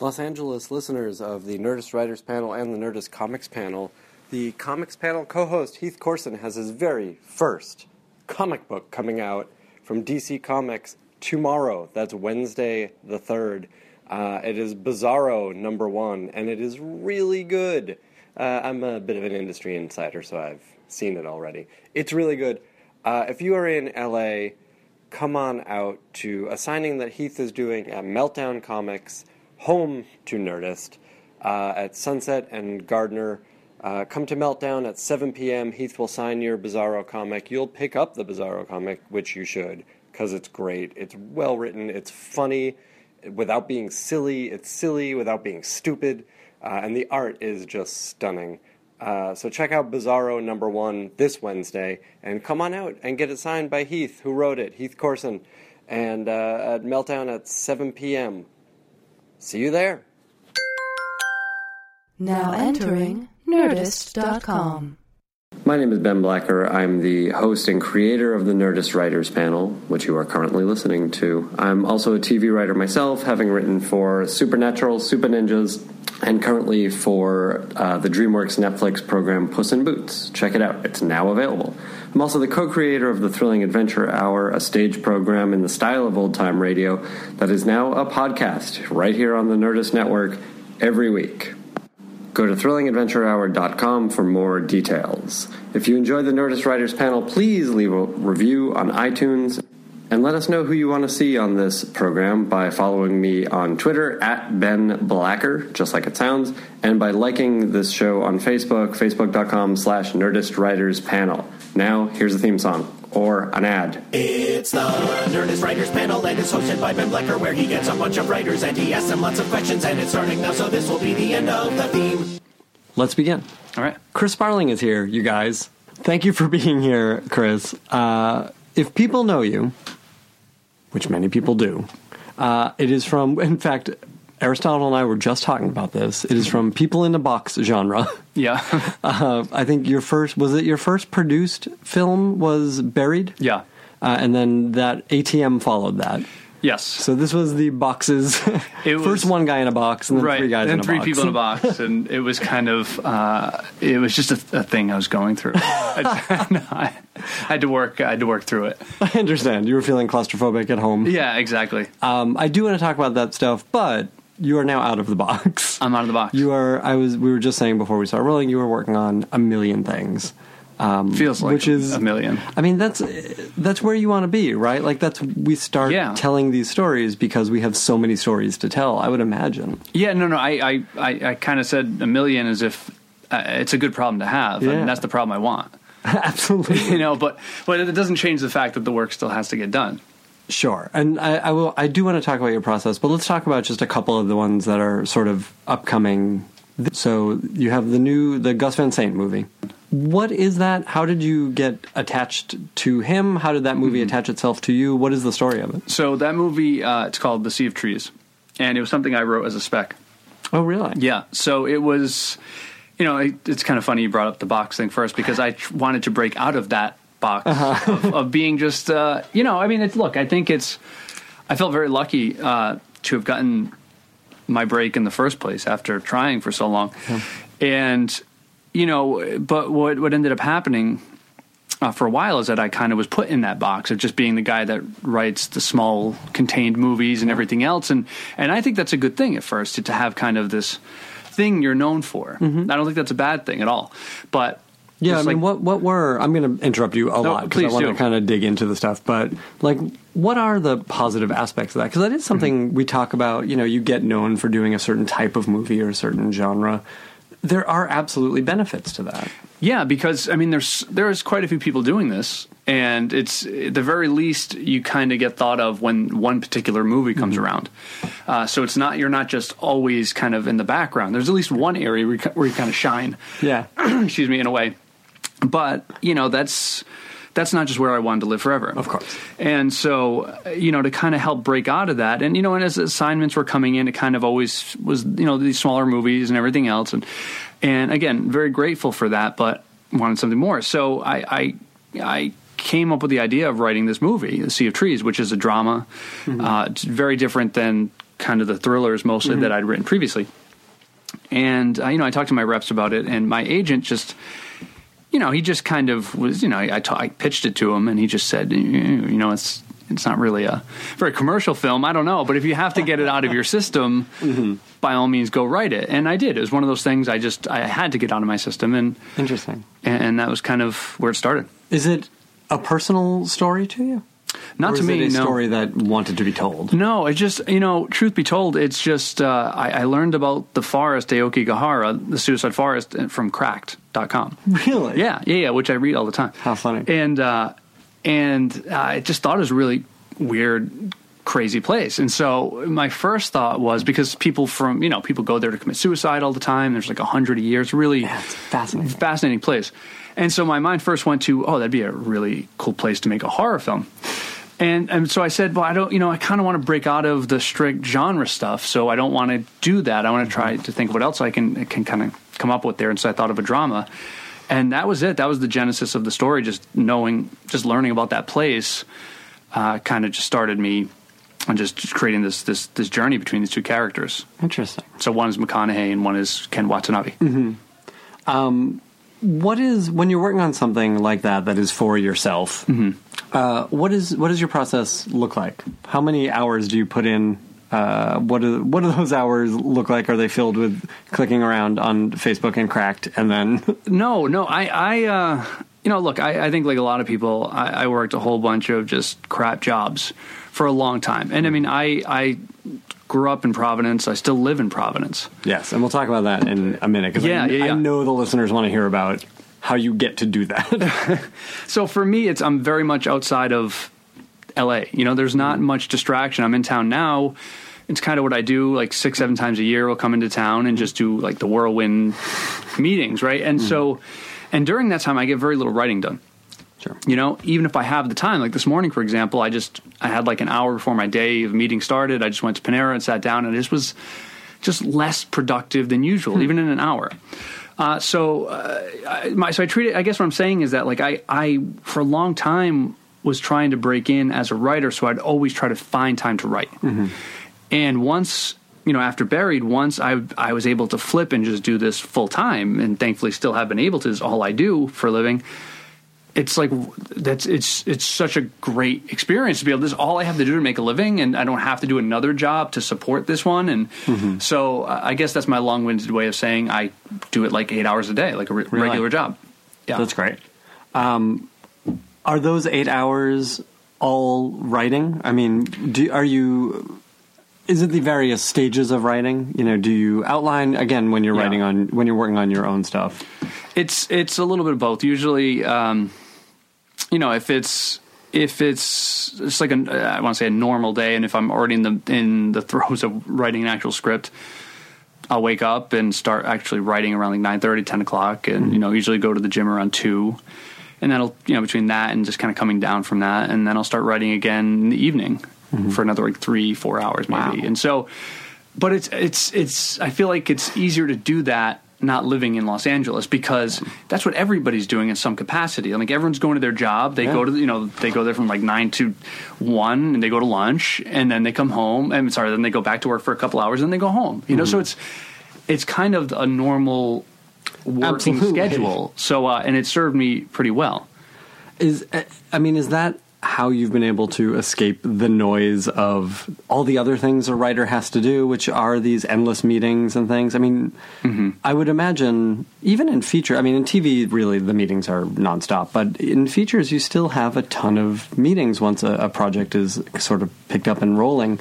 Los Angeles listeners of the Nerdist Writers panel and the Nerdist Comics panel, the Comics panel co host Heath Corson has his very first comic book coming out from DC Comics tomorrow. That's Wednesday the 3rd. Uh, it is Bizarro number one, and it is really good. Uh, I'm a bit of an industry insider, so I've seen it already. It's really good. Uh, if you are in LA, come on out to a signing that Heath is doing at Meltdown Comics home to Nerdist uh, at Sunset and Gardner. Uh, come to Meltdown at 7 p.m. Heath will sign your Bizarro comic. You'll pick up the Bizarro comic, which you should, because it's great. It's well written, it's funny without being silly, it's silly without being stupid, uh, and the art is just stunning. Uh, so check out Bizarro number one this Wednesday, and come on out and get it signed by Heath, who wrote it, Heath Corson, and uh, at Meltdown at 7 p.m. See you there. Now entering Nerdist.com. My name is Ben Blacker. I'm the host and creator of the Nerdist Writers Panel, which you are currently listening to. I'm also a TV writer myself, having written for Supernatural, Supah Ninjas, and currently for uh, the DreamWorks Netflix program Puss in Boots. Check it out, it's now available. I'm also the co creator of the Thrilling Adventure Hour, a stage program in the style of old time radio that is now a podcast right here on the Nerdist Network every week. Go to thrillingadventurehour.com for more details. If you enjoyed the Nerdist Writers panel, please leave a review on iTunes and let us know who you want to see on this program by following me on Twitter at Ben Blacker, just like it sounds, and by liking this show on Facebook, facebook.com slash Nerdist Writers panel. Now, here's the theme song. Or an ad. It's the Nerdist Writers Panel, and it's hosted by Ben Blacker, where he gets a bunch of writers and he asks them lots of questions, and it's starting now, so this will be the end of the theme. Let's begin. All right. Chris Sparling is here, you guys. Thank you for being here, Chris. Uh, if people know you, which many people do, uh, it is from, in fact, Aristotle and I were just talking about this. It is from People in a Box genre. Yeah. uh, I think your first, was it your first produced film was Buried? yeah. Uh, and then that ATM followed that. Yes. So this was the boxes. It was- first one guy in a box, and then right. three guys and in a three box. people in a box, and it was kind of uh, it was just a, a thing I was going through. I, no, I had to work. I had to work through it. I understand. You were feeling claustrophobic at home. Yeah, exactly. Um, I do want to talk about that stuff, but you are now out of the box. I'm out of the box. You are. I was. We were just saying before we started rolling. You were working on a million things. Um, Feels like which is a million. I mean, that's that's where you want to be, right? Like that's we start Yeah. telling these stories because we have so many stories to tell. I would imagine. Yeah, no, no. I, I, I, I kind of said a million as if uh, it's a good problem to have, Yeah. and that's the problem I want. Absolutely. You know, but but it doesn't change the fact that the work still has to get done. Sure, and I, I will. I do want to talk about your process, but let's talk about just a couple of the ones that are sort of upcoming. So you have the new the Gus Van Sant movie. What is that? How did you get attached to him? How did that movie attach itself to you? What is the story of it? So that movie, uh, it's called The Sea of Trees, and it was something I wrote as a spec. Oh, really? Yeah. So it was, you know, it, it's kind of funny you brought up the box thing first because I tr- wanted to break out of that box of, of being just, uh, you know, I mean, it's look, I think it's, I felt very lucky uh, to have gotten my break in the first place after trying for so long, and you know, but what what ended up happening. Uh, for a while, is that I kind of was put in that box of just being the guy that writes the small, contained movies and everything else, and and I think that's a good thing at first to, to have kind of this thing you're known for. I don't think that's a bad thing at all, but Yeah, I mean, like- what what were? I'm going to interrupt you a lot because I want to kind of dig into the stuff. But like, what are the positive aspects of that? Because that is something we talk about. You know, you get known for doing a certain type of movie or a certain genre. There are absolutely benefits to that. Yeah, because I mean, there's there's quite a few people doing this, and it's at the very least you kind of get thought of when one particular movie comes around. Uh, so it's not you're not just always kind of in the background. There's at least one area where you, where you kind of shine. Yeah. excuse me, in a way. But you know that's that's not just where I wanted to live forever. Of course. And so, you know, to kind of help break out of that, and you know, and as assignments were coming in, it kind of always was, you know, these smaller movies and everything else, and and again, very grateful for that, but wanted something more. So I I, I came up with the idea of writing this movie, The Sea of Trees, which is a drama. Uh, it's very different than kind of the thrillers mostly that I'd written previously. And uh, you know, I talked to my reps about it, and my agent just, you know, he just kind of was, you know, I, I pitched it to him, and he just said, you know, it's it's not really a very commercial film. I don't know, but if you have to get it out of your system, by all means, go write it. And I did. It was one of those things I just I had to get out of my system, and Interesting. and, and that was kind of where it started. Is it a personal story to you? Not or to me, it a no. story that wanted to be told? No, it's just you know, truth be told, it's just uh, I, I learned about the forest Aoki Aokigahara, the suicide forest, from from Really? Yeah, yeah, yeah, which I read all the time. How funny. And uh, and I just thought it was really weird, crazy place. And so my first thought was because people from you know people go there to commit suicide all the time. There's like a hundred a year. It's really Yeah, it's fascinating. fascinating place. And so my mind first went to, oh, that'd be a really cool place to make a horror film. And and so I said, well, I don't, you know, I kind of want to break out of the strict genre stuff. So I don't want to do that. I want to try to think what else I can can kind of come up with there. And so I thought of a drama, and that was it. That was the genesis of the story. Just knowing, just learning about that place, uh, kind of just started me on just, creating this this this journey between these two characters. Interesting. So one is McConaughey and one is Ken Watanabe. What is when you're working on something like that that is for yourself? Mm-hmm. Uh, what is what does your process look like? How many hours do you put in? Uh, what do what do those hours look like? Are they filled with clicking around on Facebook and Cracked, and then No, no, I, I, uh, you know, look, I, I think like a lot of people, I, I worked a whole bunch of just crap jobs for a long time, and I mean, I, I grew up in Providence. I still live in Providence. yes, and we'll talk about that in a minute because Yeah, I, yeah, yeah. I know the listeners want to hear about how you get to do that. So for me, it's I'm very much outside of L.A. You know, there's not much distraction. I'm in town now. It's kind of what I do. Like six, seven times a year, we'll come into town and just do like the whirlwind meetings, right? And so, mm-hmm. and during that time, I get very little writing done. sure. you know even if i have the time like this morning for example i just i had like an hour before my day of meeting started i just went to panera and sat down and it just was just less productive than usual hmm. even in an hour uh, so uh, I, my, so i treat it i guess what i'm saying is that like i i for a long time was trying to break in as a writer so i'd always try to find time to write. And once you know after buried once i i was able to flip and just do this full time and thankfully still have been able to is all i do for a living it's like that's it's it's such a great experience to be able to this is all I have to do to make a living and I don't have to do another job to support this one and so uh, I guess that's my long-winded way of saying I do it like 8 hours a day like a re- Really? regular job. Yeah. That's great. Um, are those eight hours all writing? I mean, do are you? Is it the various stages of writing? You know, do you outline again when you're Yeah. writing on when you're working on your own stuff? It's it's a little bit of both. Usually, um, you know, if it's if it's it's like a uh, I want to say a normal day, and if I'm already in the in the throes of writing an actual script, I'll wake up and start actually writing around like 9, 10 o'clock, and mm-hmm. you know, usually go to the gym around two, and then I'll you know between that and just kind of coming down from that, and then I'll start writing again in the evening mm-hmm. for another like three four hours maybe, Wow. and so, but it's it's it's I feel like it's easier to do that not living in Los Angeles because that's what everybody's doing in some capacity. Like everyone's going to their job. They Yeah. go to you know they go there from like nine to one, and they go to lunch, and then they come home. And sorry, then they go back to work for a couple hours, and then they go home. You know, so it's it's kind of a normal working Absolutely. schedule. So uh, and it served me pretty well. Is I mean, is that how you've been able to escape the noise of all the other things a writer has to do, which are these endless meetings and things? I mean, mm-hmm. I would imagine even in feature, I mean, in TV, really the meetings are nonstop, but in features, you still have a ton of meetings once a, a project is sort of picked up and rolling.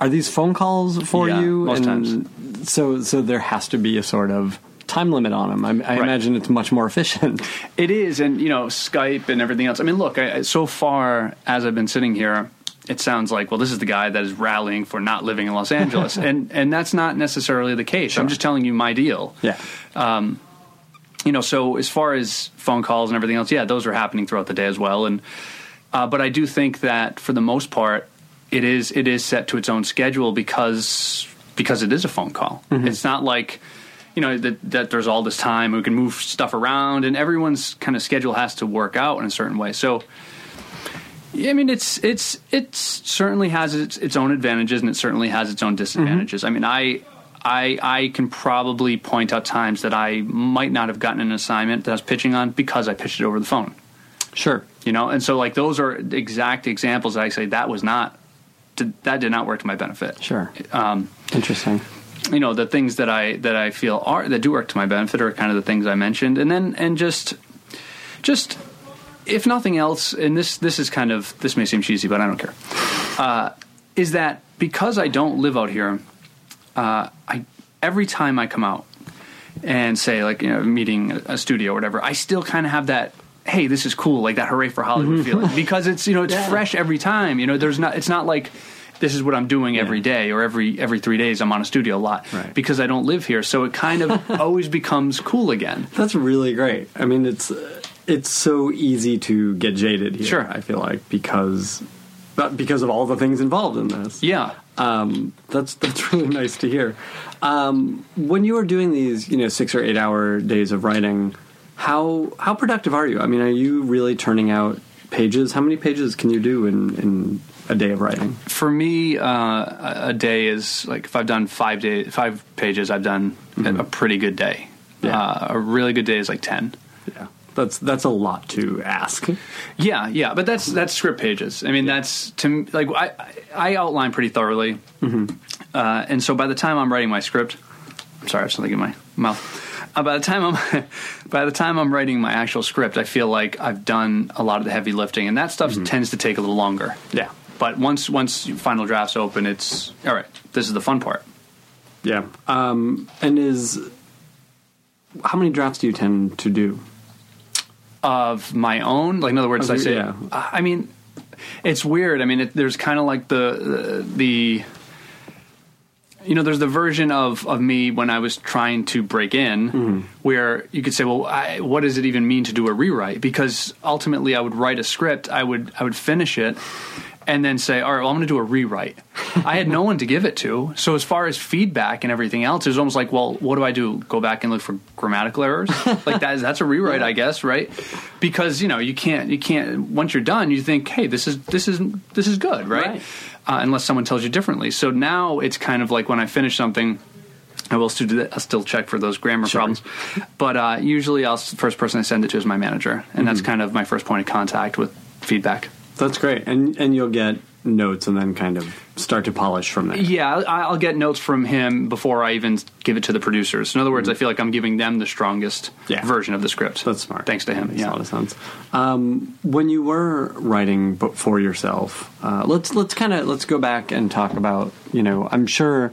Are these phone calls for Yeah, you? most and So, so there has to be a sort of time limit on them. I, I Right. imagine it's much more efficient. It is, and you know, Skype and everything else. I mean, look, I, so far as I've been sitting here, it sounds like, well, this is the guy that is rallying for not living in Los Angeles, and and that's not necessarily the case. I'm just telling you my deal. Yeah. Um, You know, so as far as phone calls and everything else, yeah, those are happening throughout the day as well. And uh, but I do think that for the most part, it is it is set to its own schedule because because it is a phone call. It's not like you know that that there's all this time we can move stuff around, and everyone's kind of schedule has to work out in a certain way. So I mean, it's it's it certainly has its its own advantages and it certainly has its own disadvantages. I mean, I. I, I can probably point out times that I might not have gotten an assignment that I was pitching on because I pitched it over the phone. Sure. You know, and so like those are exact examples that I say that was not that did not work to my benefit. Sure. Um, Interesting. You know the things that I that I feel are that do work to my benefit are kind of the things I mentioned, and then and just just if nothing else, and this this is kind of this may seem cheesy, but I don't care. Uh, is that because I don't live out here? Uh, I every time I come out and say like you know meeting a studio or whatever, I still kind of have that. Hey, this is cool, like that hooray for Hollywood feeling, because it's you know it's fresh every time. You know, there's not it's not like this is what I'm doing every day or every every three days I'm on a studio a lot Right. because I don't live here. So it kind of always becomes cool again. That's really great. I mean, it's it's so easy to get jaded here. Sure. I feel like because but because of all the things involved in this. Yeah. Um, that's that's really nice to hear. Um, when you are doing these, you know, six or eight hour days of writing, how how productive are you? I mean, are you really turning out pages? How many pages can you do in in a day of writing? For me, uh, a day is like if I've done five day five pages, I've done a- a pretty good day. Yeah. Uh, a really good day is like ten. Yeah, that's that's a lot to ask. Yeah, yeah, but that's that's script pages. I mean, that's to like I I outline pretty thoroughly, uh, and so by the time I'm writing my script, I'm sorry, I have something in my mouth. Uh, by the time I'm by the time I'm writing my actual script, I feel like I've done a lot of the heavy lifting, and that stuff tends to take a little longer. Yeah. But once once final drafts open, it's all right. This is the fun part. Yeah. Um, and is how many drafts do you tend to do? of my own. Like in other words, Of I say, yeah. I mean, it's weird. I mean, it, there's kind of like the the you know, there's the version of of me when I was trying to break in, Mm-hmm. where you could say, well, I, what does it even mean to do a rewrite? Because ultimately, I would write a script, I would I would finish it. And then say, all right, well, I'm going to do a rewrite. I had no one to give it to, so as far as feedback and everything else, it was almost like, well, what do I do? Go back and look for grammatical errors? like that? That's a rewrite, I guess, right? Because you know you can't you can't once you're done, you think, hey, this is this is this is good, right? Right. Uh, unless someone tells you differently. So now it's kind of like when I finish something. I will still do that. I'll still check for those grammar problems, but uh, usually, I'll the first person I send it to is my manager, and that's kind of my first point of contact with feedback. That's great, and and you'll get notes and then kind of start to polish from there. Yeah, I- I'll get notes from him before I even give it to the producers. In other words, I feel like I'm giving them the strongest Yeah. version of the script. That's smart. Thanks to him. Makes a Yeah. lot of sense. Um, when you were writing for yourself, uh, let's let's kind of let's go back and talk about. You know, I'm sure,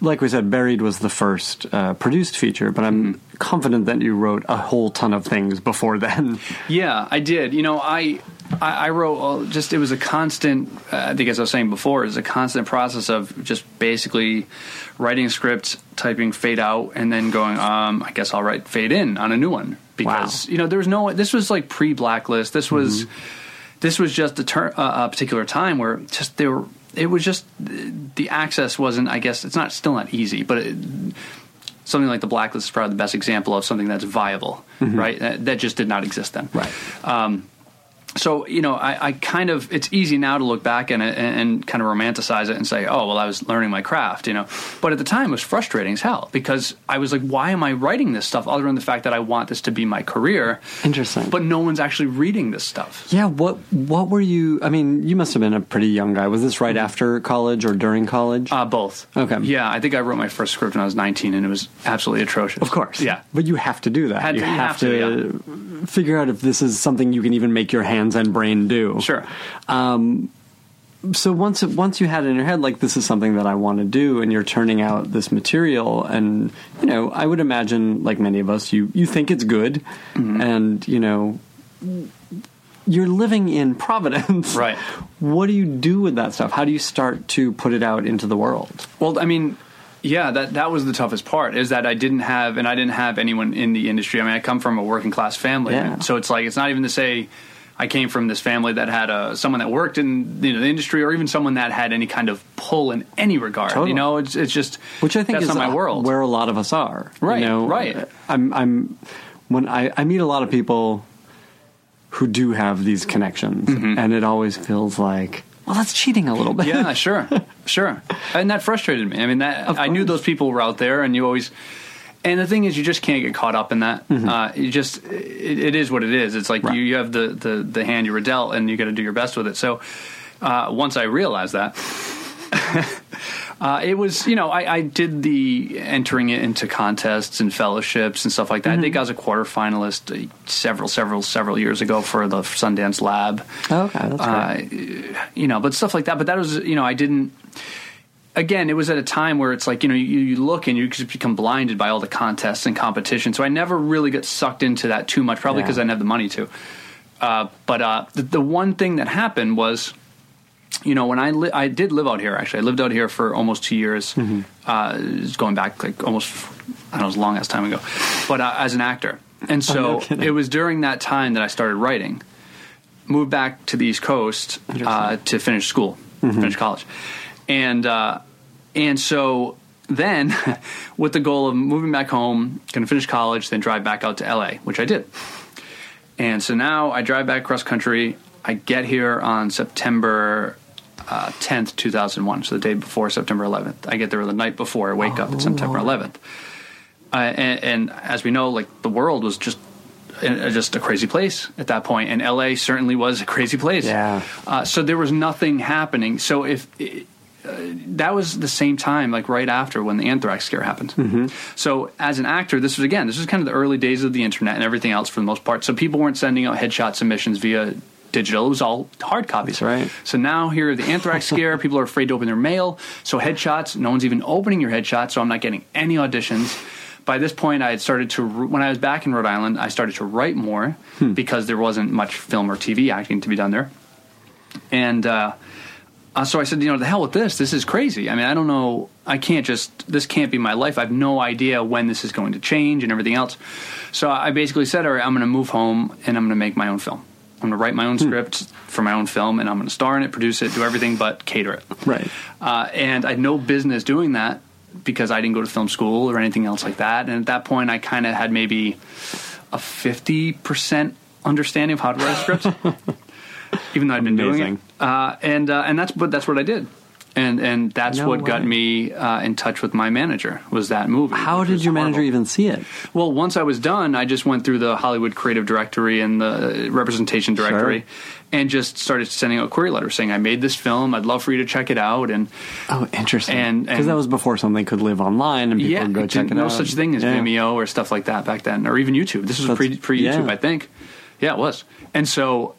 like we said, Buried was the first uh, produced feature, but I'm Mm-hmm. confident that you wrote a whole ton of things before then. Yeah, I did. You know, I I, I wrote just it was a constant. Uh, I think as I was saying before, it was a constant process of just basically writing a script, typing fade out, and then going. Um, I guess I'll write fade in on a new one because you know there was no. This was like pre blacklist. This was this was just a, ter- uh, a particular time where just there were. It was just the access wasn't. I guess it's not still not easy, but. It, something like the blacklist is probably the best example of something that's viable, right? That, that just did not exist then. Right. Um, so you know, I, I kind of it's easy now to look back and, and and kind of romanticize it and say, oh well, I was learning my craft, you know. But at the time, it was frustrating as hell because I was like, why am I writing this stuff other than the fact that I want this to be my career? Interesting. But no one's actually reading this stuff. Yeah, what what were you? I mean, you must have been a pretty young guy. Was this right after college or during college? Uh, both. Okay. Yeah, I think I wrote my first script when I was 19, and it was absolutely atrocious. Of course. Yeah. But you have to do that. Had you to- have, have to, to figure out if this is something you can even make your hands and brain do. Sure. So once once you had it in your head like this is something that I want to do and you're turning out this material and you know, I would imagine like many of us you you think it's good Mm-hmm. and you know you're living in Providence. Right. What do you do with that stuff? How do you start to put it out into the world? Well, I mean, yeah, that that was the toughest part is that I didn't have, and I didn't have anyone in the industry. I mean, I come from a working class family, Yeah. so it's like it's not even to say I came from this family that had a someone that worked in you know, the industry, or even someone that had any kind of pull in any regard. Totally. You know, it's it's just which I think that's is not my uh, world. where a lot of us are. Right, You know, right. Uh, I'm, I'm when I, I meet a lot of people, who do have these connections, mm-hmm. and it always feels like, well, that's cheating a little bit. yeah, sure, sure, and that frustrated me. I mean, that I knew those people were out there, and you always. And the thing is, you just can't get caught up in that. Uh, you just, it, it is what it is. It's like Right. you, you have the, the, the hand you were dealt, and you got to do your best with it. So, uh, once I realized that, uh, it was, you know, I, I did the entering it into contests and fellowships and stuff like that. I think I was a quarter finalist uh, several, several, several years ago for the Sundance Lab Okay, that's uh, you know, but stuff like that. But that was, you know, I didn't. Again, it was at a time where it's like you know you, you look and you just become blinded by all the contests and competition. So I never really got sucked into that too much, probably Yeah. because I didn't have the money to. Uh, but uh, the, the one thing that happened was, you know, when I li- I did live out here. Actually, I lived out here for almost two years. Mm-hmm. Uh, it's going back like almost I don't know, as long as time ago. But uh, as an actor, and so Oh, no it was during that time that I started writing. Moved back to the East Coast uh, to finish school, Mm-hmm. finish college, and uh, and so then, with the goal of moving back home, going to finish college, then drive back out to LA, which I did. And so now I drive back cross country. I get here on September uh, 10th, 2001, so the day before September 11th. I get there the night before. I wake up at September 11th. Uh, and, and as we know, like the world was just uh, just a crazy place at that point, and LA certainly was a crazy place. Yeah. Uh, so there was nothing happening. So if uh, that was the same time, like right after when the anthrax scare happened. So as an actor, this was again, this was kind of the early days of the internet and everything else for the most part. So people weren't sending out headshot submissions via digital; it was all hard copies. That's right. So now here, the anthrax scare, people are afraid to open their mail. So headshots, no one's even opening your headshot. So I'm not getting any auditions. By this point, I had started to when I was back in Rhode Island, I started to write more because there wasn't much film or TV acting to be done there, and. Uh, uh, so I said, you know, the hell with this. This is crazy. I mean, I don't know. I can't just. This can't be my life. I have no idea when this is going to change and everything else. So I basically said, all right, I'm going to move home and I'm going to make my own film. I'm going to write my own script for my own film and I'm going to star in it, produce it, do everything but cater it. Right. Uh, and I had no business doing that because I didn't go to film school or anything else like that. And at that point, I kind of had maybe a 50% understanding of how to write a script, even though I'd been doing Amazing. it. Uh, and uh, and that's but that's what I did. And and that's No what got me uh, in touch with my manager was that movie. How did your manager even see it? Well, once I was done, I just went through the Hollywood Creative Directory and the Representation Directory, and just started sending out query letters saying, "I made this film. I'd love for you to check it out." And Oh, interesting. And- because that was before something could live online and people yeah, would go check it didn't- no such thing as Yeah. Vimeo or stuff like that back then, or even YouTube. This was pre pre YouTube, yeah. I think. Yeah, it was. And so,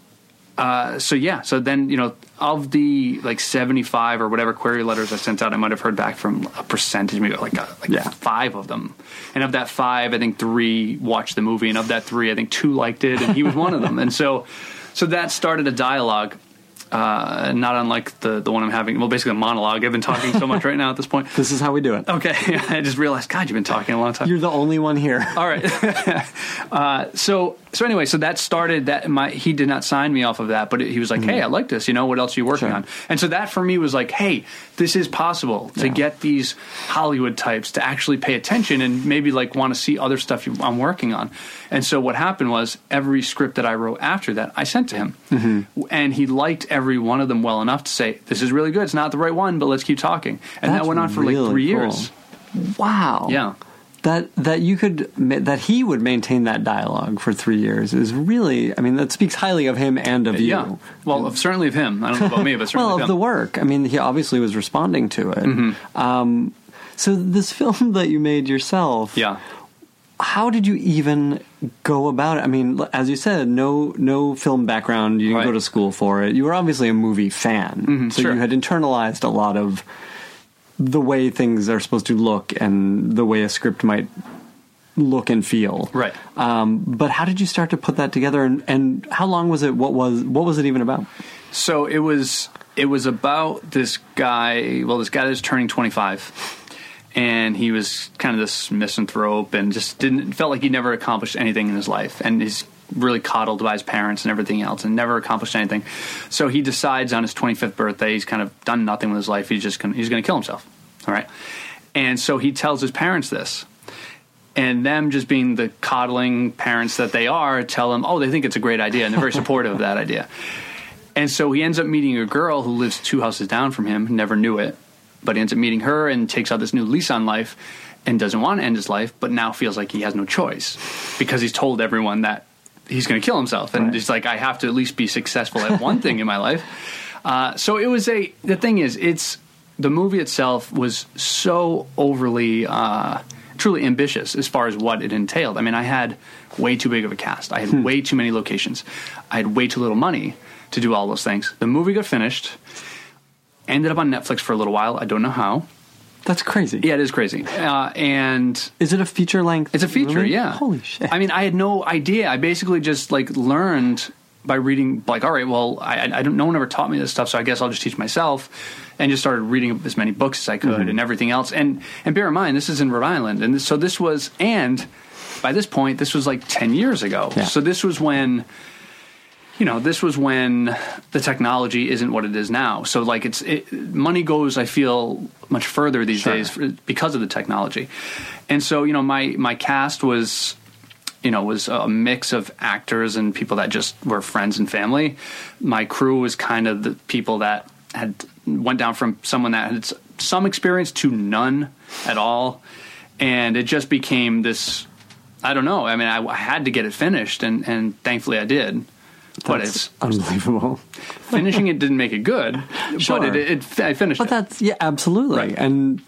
uh, so yeah, so then you know, of the like seventy five or whatever query letters I sent out, I might have heard back from a percentage, maybe like a, like Yeah. five of them. And of that five, I think three watched the movie, and of that three, I think two liked it, and he was one of them. And so, so that started a dialogue. Uh, not unlike the the one I'm having. Well, basically a monologue. I've been talking so much right now at this point. This is how we do it. Okay, I just realized, God, you've been talking a long time. You're the only one here. All right. uh, so so anyway, so that started that my he did not sign me off of that, but he was like, "Hey, mm-hmm. I like this. You know, what else are you working Sure. on?" And so that for me was like, "Hey, this is possible to Yeah. get these Hollywood types to actually pay attention and maybe like want to see other stuff you, I'm working on." And so what happened was every script that I wrote after that, I sent to him, mm-hmm. and he liked every one of them well enough to say, "This is really good. It's not the right one, but let's keep talking." And That's that went on for like three cool. years. Wow. Yeah. That that you could that he would maintain that dialogue for three years is really. I mean, that speaks highly of him and of you. Yeah. Well, of- certainly of him. I don't know about me, but certainly well, of him. the work. I mean, he obviously was responding to it. Mm-hmm. Um, so this film that you made yourself, yeah. how did you even go about it? I mean, as you said, no no film background. You didn't Right. go to school for it. You were obviously a movie fan, Mhm, so sure. you had internalized a lot of the way things are supposed to look and the way a script might look and feel. Right. Um, but how did you start to put that together? And, and how long was it? What was what was it even about? So it was it was about this guy. Well, this guy was turning twenty five, and he was kind of this misanthrope, and just didn't felt like he never accomplished anything in his life, and he's really coddled by his parents and everything else, and never accomplished anything. So he decides on his twenty fifth birthday, he's kind of done nothing with his life. He's just gonna, he's going to kill himself. All right, and so he tells his parents this. and them just being the coddling parents that they are tell him, oh, they think it's a great idea, and they're very supportive of that idea. And so he ends up meeting a girl who lives two houses down from him, never knew it, but he ends up meeting her and takes out this new lease on life and doesn't want to end his life, but now feels like he has no choice because he's told everyone that he's going to kill himself. And Right. he's like, I have to at least be successful at one thing in my life. Uh, so it was a, the thing is, it's, the movie itself was so overly, uh, truly ambitious as far as what it entailed. I mean, I had way too big of a cast. I had way too many locations. I had way too little money to do all those things. The movie got finished, ended up on Netflix for a little while. I don't know how. That's crazy. Yeah, it is crazy. Uh, and Is it a feature length? it's a feature, yeah. Holy shit. I mean, I had no idea. I basically just like learned by reading. Like, all right, well, I, I don't. No one ever taught me this stuff, so I guess I'll just teach myself. And just started reading as many books as I could Mm-hmm. and everything else. And and bear in mind, this is in Rhode Island, and this, so this was and by this point, this was like ten years ago. Yeah. So this was when. You know, this was when the technology isn't what it is now. So, like, it's it, money goes. I feel much further these Sure. days for, because of the technology. And so, you know, my my cast was you know was a mix of actors and people that just were friends and family. My crew was kind of the people that had went down from someone that had some experience to none at all, and it just became this. I don't know. I mean, I, I had to get it finished, and and thankfully I did. But it's unbelievable. finishing it didn't make it good, Sure. but it, it, I finished But it. that's yeah, absolutely, Right. and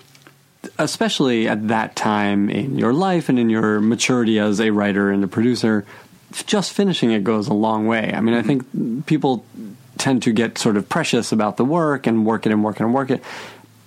especially at that time in your life and in your maturity as a writer and a producer, just finishing it goes a long way. I mean, I mm-hmm. think people tend to get sort of precious about the work and work it and work it and work it,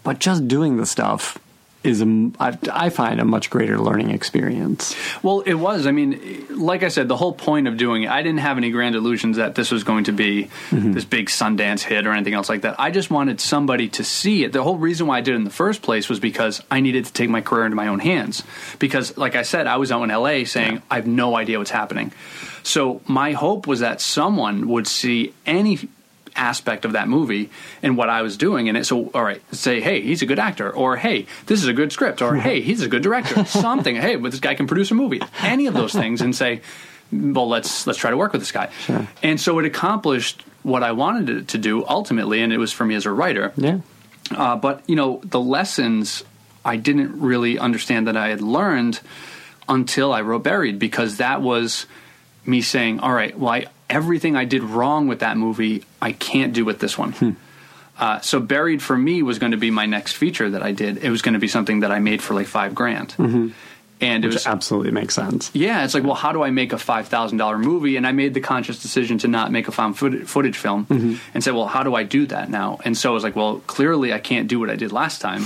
but just doing the stuff is a, I, I find a much greater learning experience. Well, it was. I mean, like I said, the whole point of doing it, I didn't have any grand illusions that this was going to be mm-hmm. this big Sundance hit or anything else like that. I just wanted somebody to see it. The whole reason why I did it in the first place was because I needed to take my career into my own hands. Because, like I said, I was out in LA saying, I have no idea what's happening. So my hope was that someone would see any aspect of that movie and what I was doing in it. So, all right, say, hey, he's a good actor, or hey, this is a good script, or hey, he's a good director. Something, hey, but this guy can produce a movie. Any of those things, and say, well, let's let's try to work with this guy. And so it accomplished what I wanted it to do ultimately, and it was for me as a writer. Yeah. Uh, but you know, the lessons I didn't really understand that I had learned until I wrote Buried because that was me saying, "All right, well, I, everything I did wrong with that movie, I can't do with this one." Hmm. Uh, so Buried for me was going to be my next feature that I did. It was going to be something that I made for like five grand, and it Mm-hmm. Which was absolutely makes sense. yeah, it's like, well, how do I make a five thousand dollar movie? And I made the conscious decision to not make a found foot- footage film, Mm-hmm. and said, well, how do I do that now? And so I was like, well, clearly I can't do what I did last time.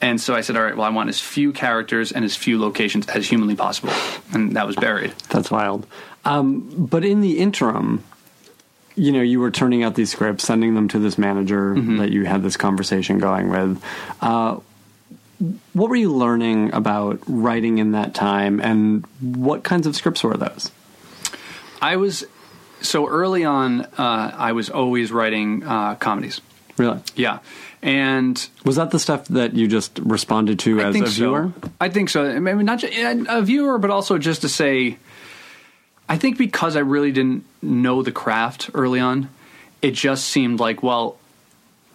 And so I said, all right, well, I want as few characters and as few locations as humanly possible, and that was buried. That's wild. Um, but in the interim, you know, you were turning out these scripts, sending them to this manager Mm-hmm. that you had this conversation going with. Uh, what were you learning about writing in that time, and what kinds of scripts were those? I was so early on. Uh, I was always writing uh, comedies. Really, Yeah, and was that the stuff that you just responded to I as think a viewer? So. I think so. Maybe not just a viewer, but also just to say, I think because I really didn't know the craft early on, it just seemed like well,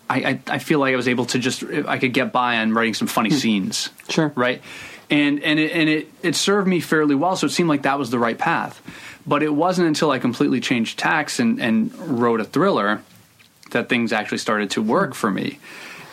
I I, I feel like I was able to just I could get by on writing some funny hmm. scenes. Sure. Right. And and it, and it it served me fairly well, so it seemed like that was the right path. But it wasn't until I completely changed tacks and, and wrote a thriller that things actually started to work hmm. for me.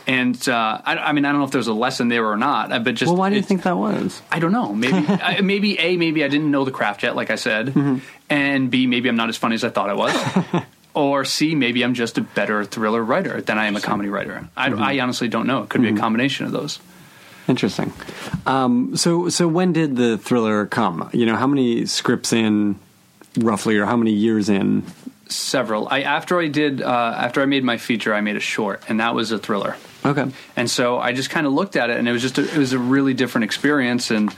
And uh, I, I mean, I don't know if there was a lesson there or not, uh, but just Well, why do you think that was? I don't know. Maybe I, maybe a maybe I didn't know the craft yet, like I said, Mm-hmm. and b maybe I'm not as funny as I thought I was, or c maybe I'm just a better thriller writer than I am a comedy writer. I, Mm-hmm. I honestly don't know. It could be a combination of those. Interesting. Um, so, so when did the thriller come? You know, how many scripts in, roughly, or how many years in? Several. I after I did uh, after I made my feature, I made a short, and that was a thriller. Okay. And so I just kind of looked at it, and it was just a, it was a really different experience, and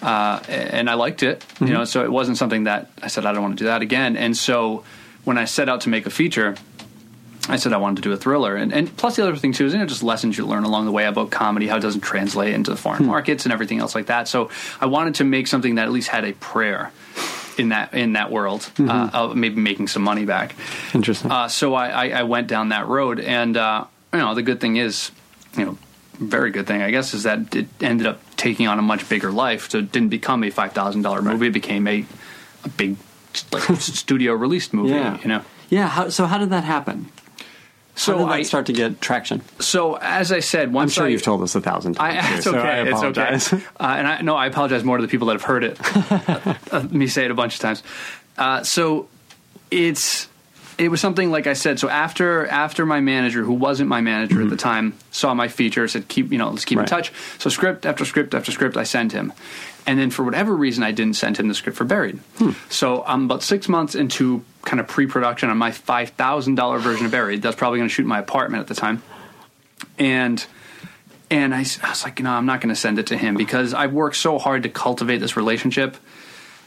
uh, and I liked it. You know, so it wasn't something that I said I don't want to do that again. And so when I set out to make a feature, I said I wanted to do a thriller, and, and plus the other thing too is you know just lessons you learn along the way about comedy, how it doesn't translate into the foreign markets and everything else like that. So I wanted to make something that at least had a prayer in that in that world, uh, of maybe making some money back. Interesting. Uh, so I, I, I went down that road, and uh, you know the good thing is, you know, very good thing I guess is that it ended up taking on a much bigger life. So it didn't become a five thousand dollar movie; it became a a big like studio released movie. yeah. You know. Yeah. How, so how did that happen? So how did that I start to get traction? so as I said, I'm sure I, you've told us a thousand I, times. it's too, so okay. I. It's okay. Uh, and I no, I apologize more to the people that have heard it. uh, me say it a bunch of times. Uh, so it's it was something like I said. So after after my manager, who wasn't my manager at the time, saw my feature, said keep you know let's keep in Mm-hmm. Touch. So script after script after script, I sent him. And then for whatever reason, I didn't send him the script for Buried. Hmm. So I'm about six months into kind of pre-production on my five thousand dollar version of Buried. That's probably going to shoot in my apartment at the time and and I was like, no, I'm not going to send it to him because I've worked so hard to cultivate this relationship.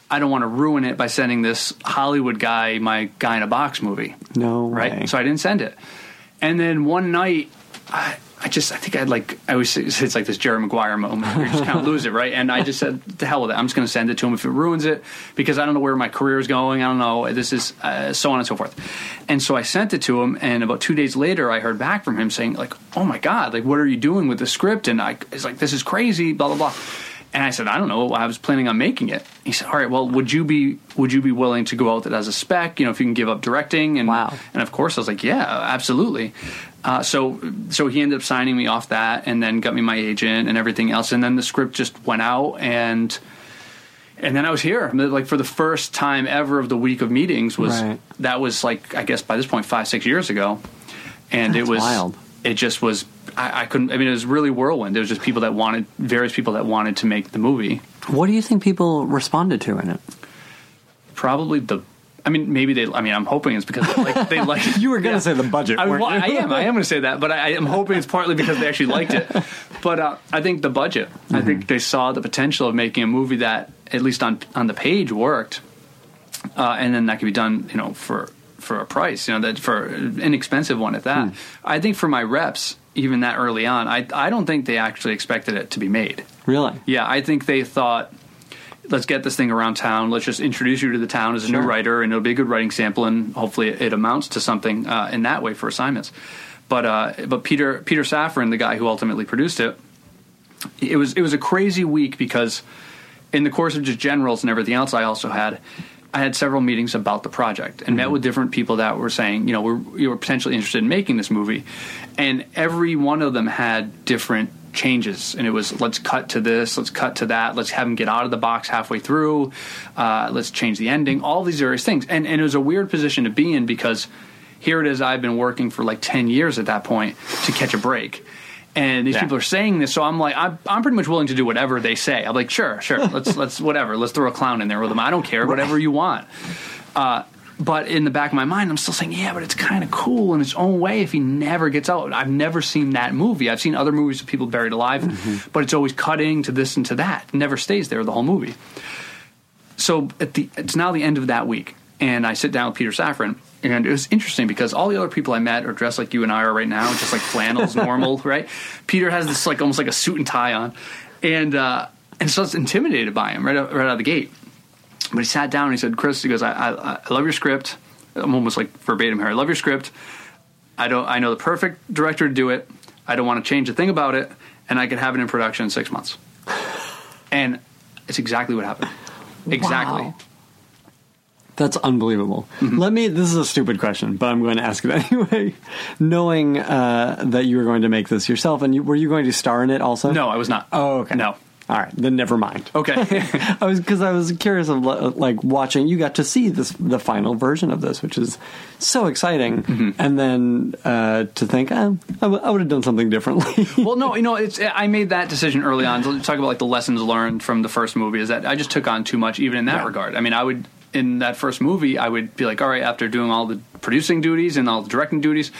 I don't want to ruin it by sending this Hollywood guy my guy in a box movie, No right? way. So I didn't send it. And then one night, I, I just I think I'd like I always it's like this Jerry Maguire moment. where You just kind of lose it, right? And I just said, "The hell with it! I'm just going to send it to him if it ruins it because I don't know where my career is going. I don't know. This is uh, so on and so forth." And so I sent it to him, and about two days later, I heard back from him saying, "Like, oh my god, like what are you doing with the script?" And I it's like, "This is crazy." Blah blah blah. And I said, I don't know. I was planning on making it. He said, All right. Well, would you be would you be willing to go out with it as a spec? You know, if you can give up directing and Wow. and of course, I was like, yeah, absolutely. Uh, so, so he ended up signing me off that, and then got me my agent and everything else. And then the script just went out, and and then I was here. Like for the first time ever of the week of meetings was Right. that was like I guess by this point five six years ago, and it was wild. It just was. I, I couldn't. I mean, it was really whirlwind. There was just people that wanted various people that wanted to make the movie. What do you think people responded to in it? Probably the. I mean, maybe they. I mean, I'm hoping it's because they like. They like You were going to Yeah. say the budget. I, well, I am. I am going to say that, but I, I am hoping it's partly because they actually liked it. But uh, I think the budget. I Mm-hmm. think they saw the potential of making a movie that, at least on on the page, worked, uh, and then that could be done, you know, for for a price, you know, that for an inexpensive one at that. Hmm. I think for my reps, even that early on, I I don't think they actually expected it to be made. Really? Yeah, I think they thought, let's get this thing around town. Let's just introduce you to the town as a Sure. new writer, and it'll be a good writing sample, and hopefully it, amounts to something uh, in that way for assignments. But uh, but Peter Peter Safran, the guy who ultimately produced it, it was it was a crazy week because in the course of just generals and everything else, I also had. I had several meetings about the project and met with different people that were saying, you know, we're, you were potentially interested in making this movie, and every one of them had different changes. And it was let's cut to this, let's cut to that, let's have him get out of the box halfway through, uh, let's change the ending, all these various things. And and it was a weird position to be in because here it is, I've been working for like ten years at that point to catch a break. And these Yeah. people are saying this, so I'm like, I'm, I'm pretty much willing to do whatever they say. I'm like, sure, sure, let's let's whatever, let's throw a clown in there with them. I don't care, whatever you want. Uh, but in the back of my mind, I'm still saying, yeah, but it's kind of cool in its own way if he never gets out. I've never seen that movie. I've seen other movies of people buried alive, but it's always cutting to this and to that. It never stays there the whole movie. So at the it's now the end of that week, and I sit down with Peter Safran, and it was interesting because all the other people I met are dressed like you and I are right now, just like flannels, normal, right? Peter has this like almost like a suit and tie on, and uh, and so I was intimidated by him right out, right out of the gate. But he sat down and he said, "Chris, he goes, I, I, I love your script. I'm almost like verbatim here. I love your script. I don't. I know the perfect director to do it. I don't want to change a thing about it, and I could have it in production in six months." And it's exactly what happened. Exactly. Wow. That's unbelievable. Mm-hmm. Let me. This is a stupid question, but I'm going to ask it anyway. Knowing uh, that you were going to make this yourself, and you, were you going to star in it also? No, I was not. Oh, okay. No. All right, then never mind. Okay. I was because I was curious of like watching. You got to see this the final version of this, which is so exciting, Mm-hmm. and then uh, to think oh, I, w- I would have done something differently. well, no, you know, it's I made that decision early on to talk about like the lessons learned from the first movie. Is that I just took on too much, even in that Yeah. regard. I mean, I would in that first movie, I would be like, all right, after doing all the producing duties and all the directing duties,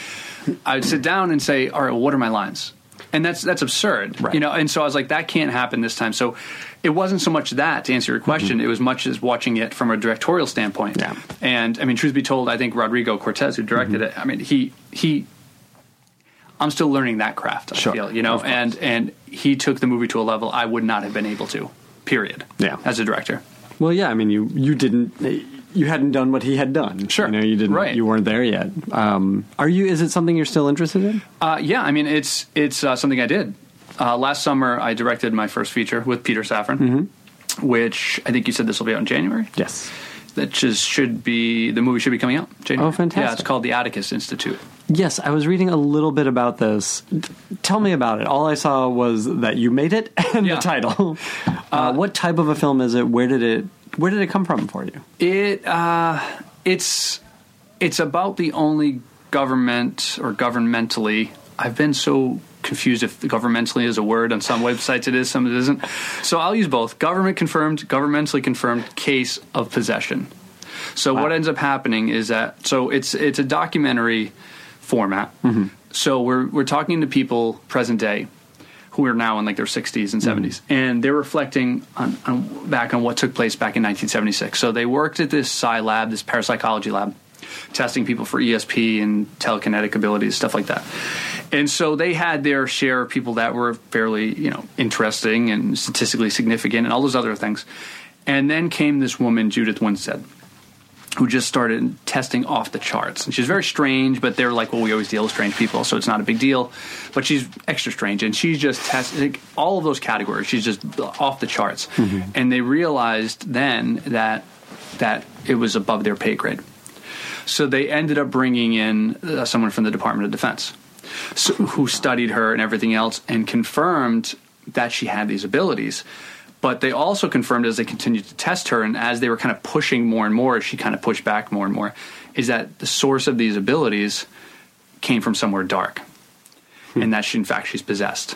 I would sit down and say, all right, well, what are my lines? and that's that's absurd, Right. you know. And so I was like, that can't happen this time. So it wasn't so much that to answer your question; it was much as watching it from a directorial standpoint. Mm-hmm. Yeah. And I mean, truth be told, I think Rodrigo Cortés, who directed Mm-hmm. it, I mean, he he. I'm still learning that craft. I Sure. feel, you know, and and he took the movie to a level I would not have been able to. Period. Yeah. As a director. Well, yeah. I mean, you you didn't you hadn't done what he had done. Sure. You know, you didn't. Right. You weren't there yet. Um, are you? Is it something you're still interested in? Uh, yeah, I mean, it's it's uh, something I did. Uh, last summer, I directed my first feature with Peter Safran, Mm-hmm. which I think you said this will be out in January. Yes. That just should be the movie should be coming out. January. Oh, fantastic. Yeah, it's called the Atticus Institute. Yes, I was reading a little bit about this. Tell me about it. All I saw was that you made it and Yeah. the title. Uh, what type of a film is it? Where did it Where did it come from for you? It uh, it's it's about the only government or governmentally. I've been so confused if governmentally is a word on some websites. It is, some it isn't. So I'll use both. Government confirmed, governmentally confirmed case of possession. So what ends up happening is that so it's it's a documentary format. Mm-hmm. So we're we're talking to people present day who are now in like their 60s and 70s, mm-hmm. and they're reflecting on, on back on what took place back in 1976. So they worked at this psi lab, this parapsychology lab, testing people for ESP and telekinetic abilities, stuff like that. And so they had their share of people that were fairly, you know, interesting and statistically significant, and all those other things. And then came this woman, Judith Winstead, who just started testing off the charts. And she's very strange, but they're like, well, we always deal with strange people, so it's not a big deal. But she's extra strange, and she's just testing all of those categories. She's just off the charts. And they realized then that that it was above their pay grade. So they ended up bringing in uh, someone from the Department of Defense so, who studied her and everything else and confirmed that she had these abilities. But they also confirmed as they continued to test her and as they were kind of pushing more and more, she kind of pushed back more and more, is that the source of these abilities came from somewhere dark. And that she, in fact, she's possessed.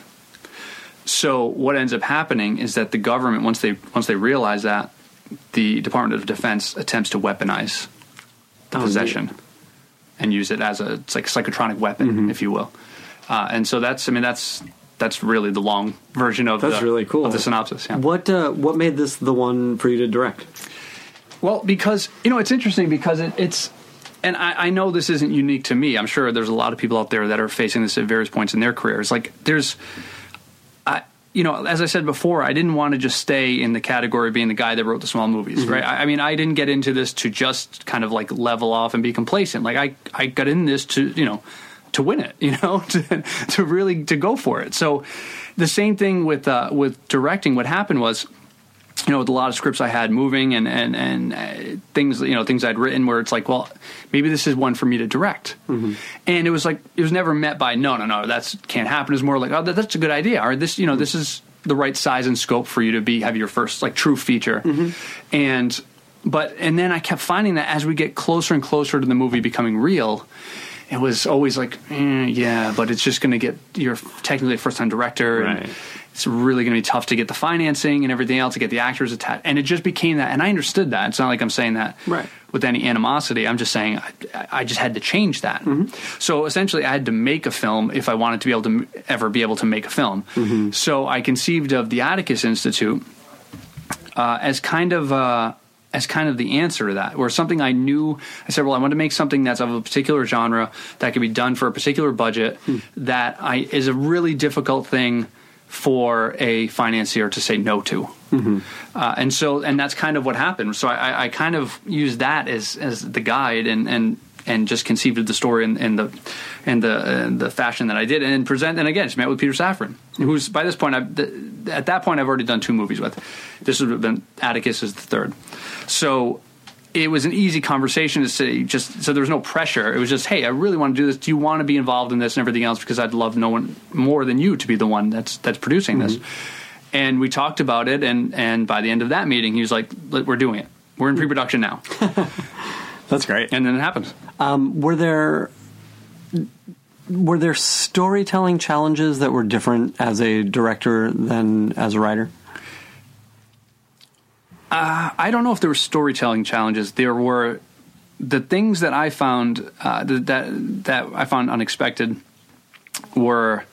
So what ends up happening is that the government, once they once they realize that, the Department of Defense attempts to weaponize the Oh, possession and use it as a it's like psychotronic weapon, Mm-hmm. if you will. Uh, and so that's I mean that's that's really the long version of That's the, really cool. of the synopsis. Yeah. What uh, What made this the one for you to direct? Well, because you know it's interesting because it, it's, and I, I know this isn't unique to me. I'm sure there's a lot of people out there that are facing this at various points in their careers. Like there's, I you know as I said before, I didn't want to just stay in the category of being the guy that wrote the small movies, right? I, I mean, I didn't get into this to just kind of like level off and be complacent. Like I I got in this to you know to win it, you know, to to really to go for it. So the same thing with uh, with directing. What happened was you know, with a lot of scripts I had moving and and and uh, things, you know, things I'd written where it's like, well, maybe this is one for me to direct, and it was like it was never met by no, no, no, that's can't happen. It's more like, oh, that, that's a good idea, or this, you know, this is the right size and scope for you to be have your first like true feature, and but and then I kept finding that as we get closer and closer to the movie becoming real. It was always like, eh, yeah, but it's just going to get you're technically a first time director, and it's really going to be tough to get the financing and everything else to get the actors attached. And it just became that. And I understood that. It's not like I'm saying that Right. with any animosity. I'm just saying I, I just had to change that. Mm-hmm. So essentially, I had to make a film if I wanted to be able to ever be able to make a film. Mm-hmm. So I conceived of the Atticus Institute uh, as kind of. Uh, as kind of the answer to that, or something I knew. I said, well, I want to make something that's of a particular genre that can be done for a particular budget. Hmm. That I is a really difficult thing for a financier to say no to. Mm-hmm. Uh, and so, and that's kind of what happened. So I, I kind of used that as as the guide and and and just conceived of the story in, in the in the in the fashion that I did, and present. And again, just met with Peter Safran, who's by this point, I've, th- at that point, I've already done two movies with. This would have been Atticus is the third. So it was an easy conversation to say just so there was no pressure. It was just hey i really want to do this. Do you want to be involved in this and everything else? Because i'd love no one more than you to be the one that's that's producing this. And we talked about it and and by the end of that meeting he was like we're doing it. We're in pre-production now. That's great. and then it happened Um, were there were there storytelling challenges that were different as a director than as a writer? I don't know if there were storytelling challenges. There were the things that I found uh, that that that I found unexpected were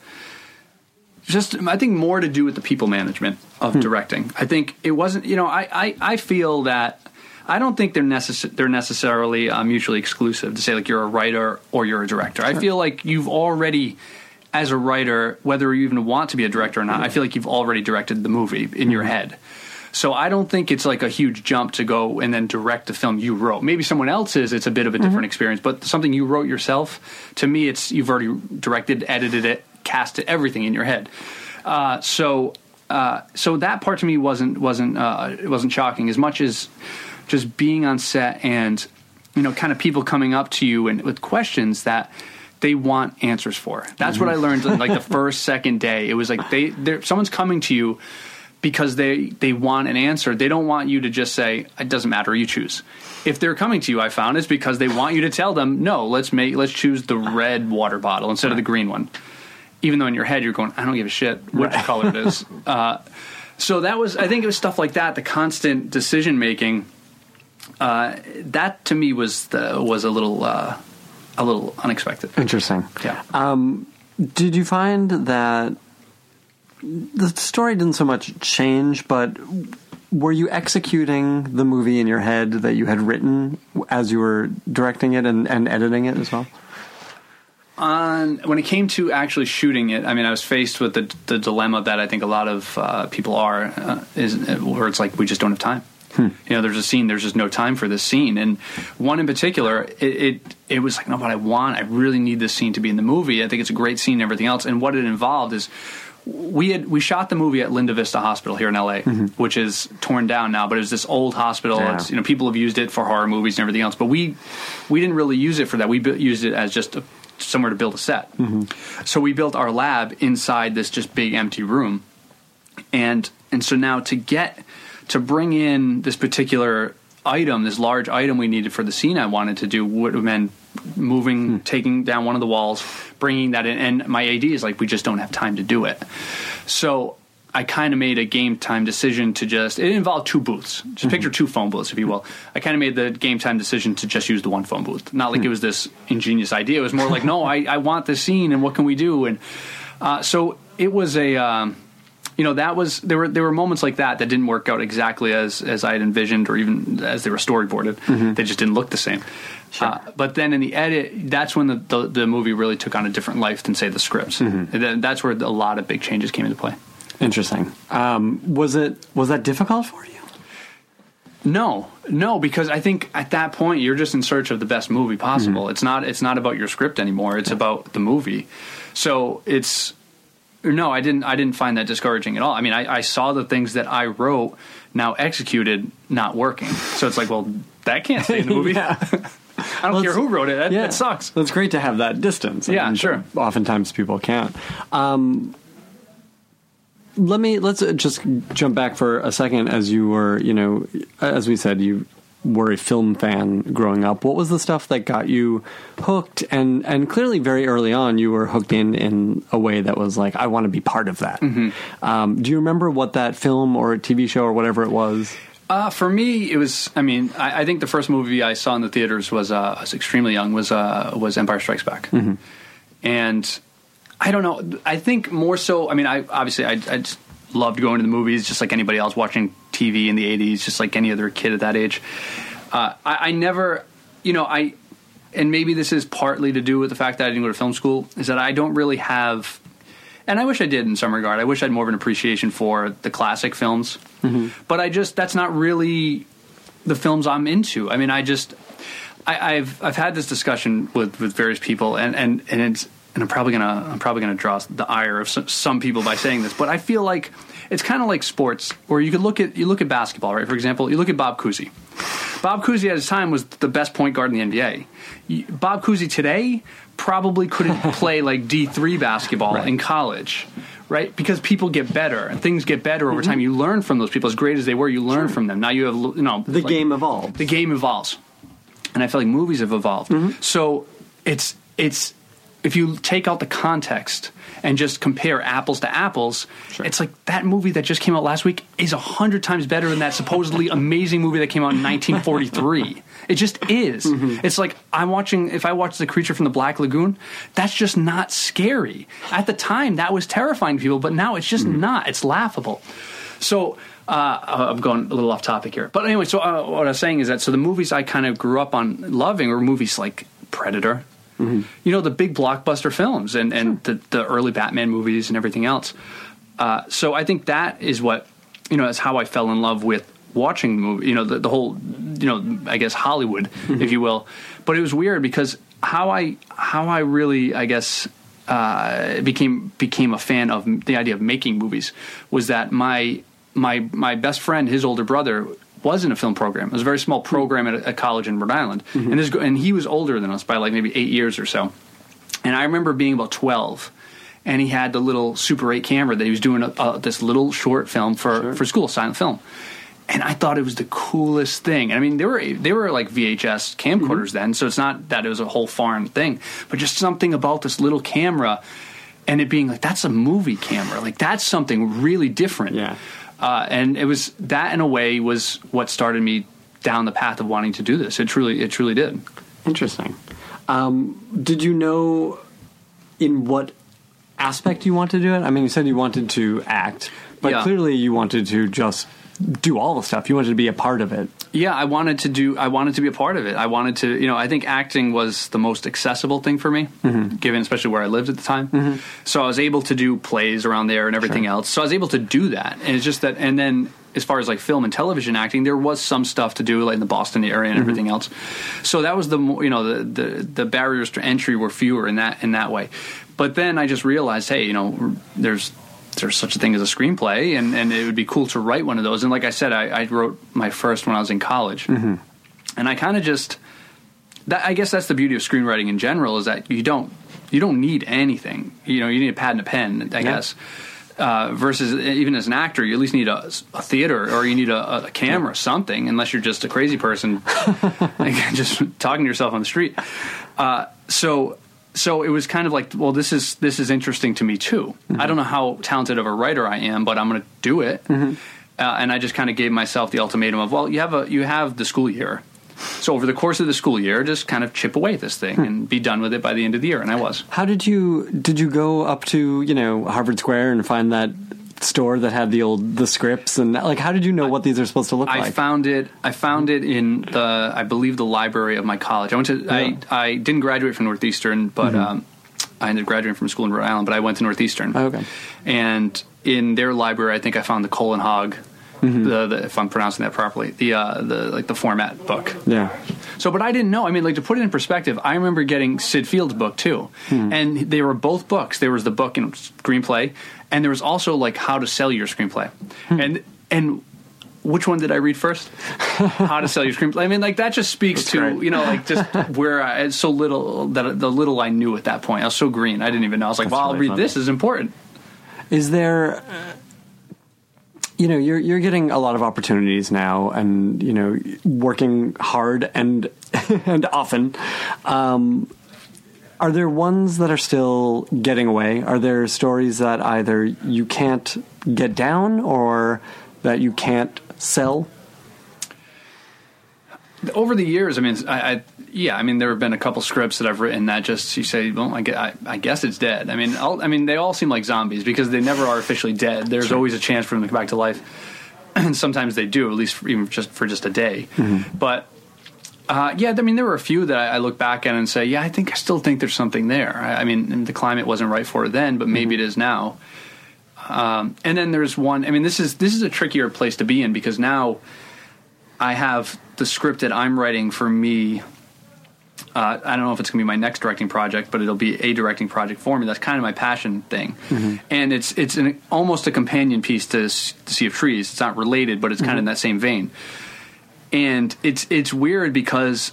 just I think more to do with the people management of Hmm. directing. I think it wasn't. You know, I I, I feel that. I don't think they're necess- they're necessarily uh, mutually exclusive to say like you're a writer or you're a director. I feel like you've already, as a writer, whether you even want to be a director or not, I feel like you've already directed the movie in your head. So I don't think it's like a huge jump to go and then direct the film you wrote. Maybe someone else's, it's a bit of a different experience, but something you wrote yourself, to me, it's you've already directed, edited it, cast it, everything in your head. Uh, so, uh, so that part to me wasn't wasn't uh, it wasn't shocking as much as just being on set and you know, kind of people coming up to you and with questions that they want answers for. That's what I learned in like the first second day. It was like they someone's coming to you because they they want an answer. They don't want you to just say it doesn't matter, you choose. If they're coming to you, I found it's because they want you to tell them, "No, let's make let's choose the red water bottle instead of the green one." Even though in your head you're going, "I don't give a shit which color it is." Uh, so that was I think it was stuff like that, the constant decision making uh, that to me was the was a little uh, a little unexpected. Interesting. Yeah. Did you find that the story didn't so much change, but were you executing the movie in your head that you had written as you were directing it and, and editing it as well? on when it came to actually shooting it, I mean, I was faced with the the dilemma that I think a lot of uh, people are uh, is where it's like we just don't have time. Hmm. You know, there's a scene. There's just no time for this scene, and one in particular, it, it it was like, no, but I want, I really need this scene to be in the movie. I think it's a great scene and everything else. And what it involved is we had we shot the movie at Linda Vista Hospital here in LA, mm-hmm. which is torn down now, but it was this old hospital. Yeah. It's, you know, people have used it for horror movies and everything else, but we we didn't really use it for that. We bu- used it as just a, somewhere to build a set. Mm-hmm. So we built our lab inside this just big empty room, and and so now to get to bring in this particular item, this large item we needed for the scene I wanted to do would have meant moving, taking down one of the walls, bringing that in. And my AD is like, we just don't have time to do it. So I kind of made a game time decision to just, it involved two booths. Just picture two phone booths, if you will. I kind of made the game time decision to just use the one phone booth. Not like it was this ingenious idea. It was more like, no, I, I want this scene and what can we do? And uh, so it was a, um, you know that was there were there were moments like that that didn't work out exactly as as I had envisioned or even as they were storyboarded. They just didn't look the same. Uh, but then in the edit, that's when the, the the movie really took on a different life than say the scripts. And then that's where a lot of big changes came into play. Interesting. Um, was it was that difficult for you? No, no, because I think at that point you're just in search of the best movie possible. It's not it's not about your script anymore. It's about the movie. So it's no, I didn't I didn't find that discouraging at all. I mean, I, I saw the things that I wrote now executed not working. So it's like, well, that can't stay in the movie. I don't Well, care who wrote it. That, yeah, that sucks. It's great to have that distance. Yeah, sure. Oftentimes people can't. Um, let me let's just jump back for a second. As you were, you know, as we said, you were a film fan growing up. What was the stuff that got you hooked? And and clearly, very early on, you were hooked in in a way that was like, I want to be part of that. Mm-hmm. Um, do you remember what that film or TV show or whatever it was? Uh, for me, it was. I mean, I, I think the first movie I saw in the theaters was uh, I was extremely young. Was uh, was Empire Strikes Back, and I don't know. I think more so. I mean, I obviously I, I just loved going to the movies, just like anybody else watching TV in the '80s, just like any other kid at that age. Uh, I, I never, you know, I, and maybe this is partly to do with the fact that I didn't go to film school. Is that I don't really have and I wish I did in some regard. I wish I had more of an appreciation for the classic films, but I just that's not really the films I'm into. I mean, I just I, I've I've had this discussion with with various people, and and and it's and I'm probably gonna I'm probably gonna draw the ire of some, some people by saying this, but I feel like it's kind of like sports, where you could look at you look at basketball, right? For example, you look at Bob Cousy. Bob Cousy at his time was the best point guard in the NBA. Bob Cousy today probably couldn't play like D3 basketball in college, right? Because people get better and things get better over time. You learn from those people. As great as they were, you learn from them. Now you have, you know, The like- game evolves. the game evolves, and I feel like movies have evolved. Mm-hmm. So it's it's if you take out the context and just compare apples to apples, it's like that movie that just came out last week is a hundred times better than that supposedly amazing movie that came out in 1943. It just is. It's like I'm watching. If I watch The Creature from the Black Lagoon, that's just not scary. At the time, that was terrifying to people, but now it's just not. It's laughable. So. Uh, I'm going a little off topic here, but anyway. So uh, what I was saying is that so the movies I kind of grew up on loving were movies like Predator, you know, the big blockbuster films and and the, the early Batman movies and everything else. Uh, so I think that is what you know. That's how I fell in love with watching the movie. You know, the, the whole you know, I guess Hollywood, if you will. But it was weird because how I how I really I guess uh, became became a fan of the idea of making movies was that my my my best friend, his older brother. Was in a film program. It was a very small program at a, a college in Rhode Island, mm-hmm. and this and he was older than us by like maybe eight years or so. And I remember being about 12, and he had the little Super 8 camera that he was doing a, a, uh, this little short film for, for school, silent film. And I thought it was the coolest thing. And I mean, they were they were like VHS camcorders mm-hmm. then, so it's not that it was a whole foreign thing, but just something about this little camera and it being like that's a movie camera, like that's something really different. Yeah. Uh, and it was that in a way was what started me down the path of wanting to do this. It truly, it truly did. Interesting. Um, did you know in what aspect you wanted to do it? I mean, you said you wanted to act, but Yeah. clearly you wanted to just do all the stuff. You wanted to be a part of it. Yeah, I wanted to do. I wanted to be a part of it. I wanted to. You know, I think acting was the most accessible thing for me, mm-hmm. given especially where I lived at the time. Mm-hmm. So I was able to do plays around there and everything else. So I was able to do that, and it's just that. And then as far as like film and television acting, there was some stuff to do like in the Boston area and mm-hmm. everything else. So that was the you know the, the the barriers to entry were fewer in that in that way. But then I just realized, hey, you know, there's there's such a thing as a screenplay, and, and it would be cool to write one of those. And like I said, I, I wrote my first when I was in college, and I kind of just that. I guess that's the beauty of screenwriting in general is that you don't you don't need anything. You know, you need a pad and a pen, I guess. Uh, versus even as an actor, you at least need a, a theater or you need a, a camera, something. Unless you're just a crazy person, like, just talking to yourself on the street. Uh, so so it was kind of like, well, this is this is interesting to me too. Mm-hmm. I don't know how talented of a writer I am, but I'm going to do it. Mm-hmm. Uh, and I just kind of gave myself the ultimatum of, well, you have a you have the school year. So over the course of the school year, just kind of chip away at this thing hmm. and be done with it by the end of the year. And I was. How did you did you go up to you know Harvard Square and find that store that had the old the scripts and like how did you know what these are supposed to look I like? I found it. I found it in the, I believe, the library of my college. I went to. I I didn't graduate from Northeastern, but um, I ended up graduating from school in Rhode Island. But I went to Northeastern. Oh, okay. And in their library, I think I found the Cole and Haag. The, the, if I'm pronouncing that properly, the uh, the like the format book. yeah. So, but I didn't know. I mean, like to put it in perspective, I remember getting Syd Field's book too, and they were both books. There was the book and screenplay, and there was also like how to sell your screenplay, and and which one did I read first? how to sell your screenplay. I mean, like that just speaks to great. you know like just where I so little that the little I knew at that point. I was so green. I didn't even know. I was like, That's well, I'll read funny. this. is important. Is there, uh, you know, you're you're getting a lot of opportunities now, and you know, working hard and and often. Um, are there ones that are still getting away? Are there stories that either you can't get down or that you can't sell? over the years, I mean, I, I yeah, I mean, there have been a couple scripts that I've written that just you say, well, I, gue- I, I guess it's dead. I mean, I'll, I mean, they all seem like zombies because they never are officially dead. There's always a chance for them to come back to life, and sometimes they do, at least for, even just for just a day. Mm-hmm. But uh, yeah, I mean, there were a few that I, I look back at and say, yeah, I think I still think there's something there. I, I mean, the climate wasn't right for it then, but maybe it is now. Um, and then there's one. I mean, this is this is a trickier place to be in because now I have the script that I'm writing for me. Uh, I don't know if it's going to be my next directing project, but it'll be a directing project for me. That's kind of my passion thing, and it's it's an, almost a companion piece to, S- to Sea of Trees. It's not related, but it's kind of in that same vein. And it's it's weird because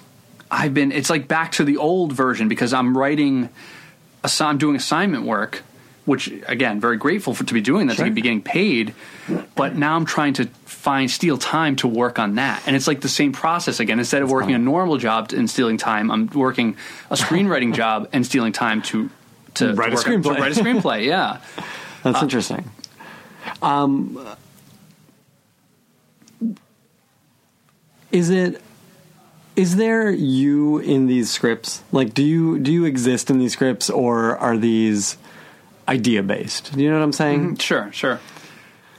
I've been. It's like back to the old version because I'm writing. I'm doing assignment work, which again, very grateful for to be doing that Sure. to be getting paid. But now I'm trying to find steal time to work on that and it's like the same process again instead of working a normal job and stealing time i'm working a screenwriting job and stealing time to to Write a work on- screenplay. write a screenplay yeah That's interesting. Um, is it? Is there you in these scripts? Like, do you do you exist in these scripts, or are these idea based? Do you know what I'm saying? Mm-hmm. Sure, sure.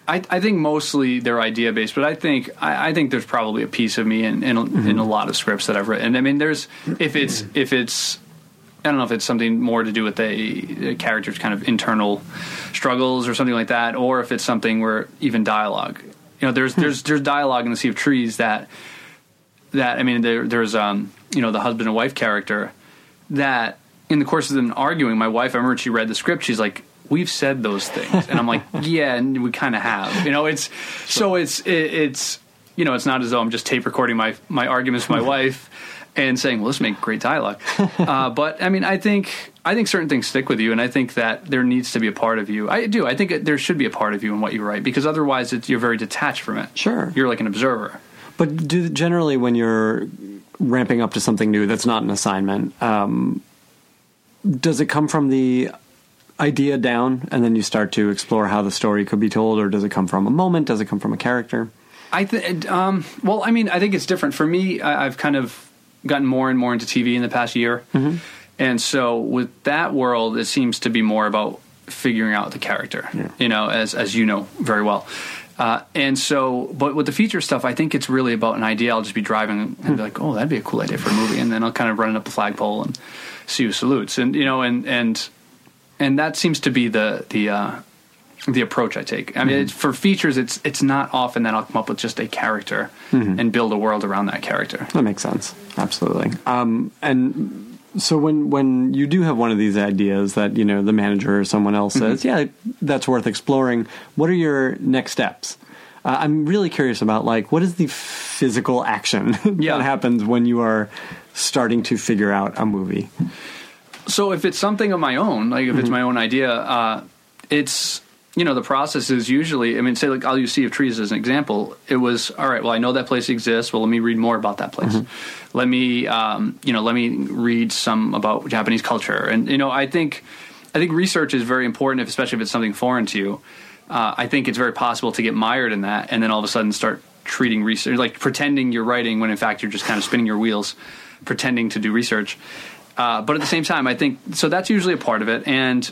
I, I think mostly they're idea based, but I think I, I think there's probably a piece of me in in a, in a lot of scripts that I've written. I mean, there's if it's mm-hmm. if it's I don't know if it's something more to do with a, a character's kind of internal struggles or something like that, or if it's something where even dialogue. You know, there's hmm. there's there's dialogue in the Sea of Trees that that I mean, there, there's um you know the husband and wife character that in the course of them arguing, my wife, I remember she read the script, she's like, "We've said those things," and I'm like, "Yeah, and we kind of have." You know, it's so it's it, it's you know, it's not as though I'm just tape recording my my arguments with my wife and saying, "Well, this make great dialogue." uh, but I mean, I think I think certain things stick with you, and I think that there needs to be a part of you. I do. I think it, there should be a part of you in what you write because otherwise, it's, you're very detached from it. Sure. you're like an observer. But do generally when you're ramping up to something new that's not an assignment, um, does it come from the idea down, and then you start to explore how the story could be told, or does it come from a moment? Does it come from a character? I think. Um, well, I mean, I think it's different for me. I, I've kind of gotten more and more into TV in the past year, and so with that world, it seems to be more about figuring out the character. You know, as as you know very well. Uh, and so, but with the feature stuff, I think it's really about an idea. I'll just be driving and be like, "Oh, that'd be a cool idea for a movie," and then I'll kind of run it up the flagpole and see who salutes, and you know, and and and that seems to be the the uh, the approach I take. I mean, it's, for features, it's it's not often that I'll come up with just a character and build a world around that character. That makes sense. Absolutely. Um, and so when when you do have one of these ideas that you know the manager or someone else says, yeah, that's worth exploring. What are your next steps? Uh, I'm really curious about like what is the physical action Yeah. that happens when you are starting to figure out a movie. So if it's something of my own, like if it's my own idea, uh, it's you know the process is usually. I mean, say like I'll use Sea of Trees as an example. It was all right. Well, I know that place exists. Well, let me read more about that place. Let me um, you know let me read some about Japanese culture. And you know I think I think research is very important, if, especially if it's something foreign to you. Uh, I think it's very possible to get mired in that, and then all of a sudden start treating research like pretending you're writing when in fact you're just kind of spinning your wheels, pretending to do research. Uh, but at the same time, I think so. That's usually a part of it, and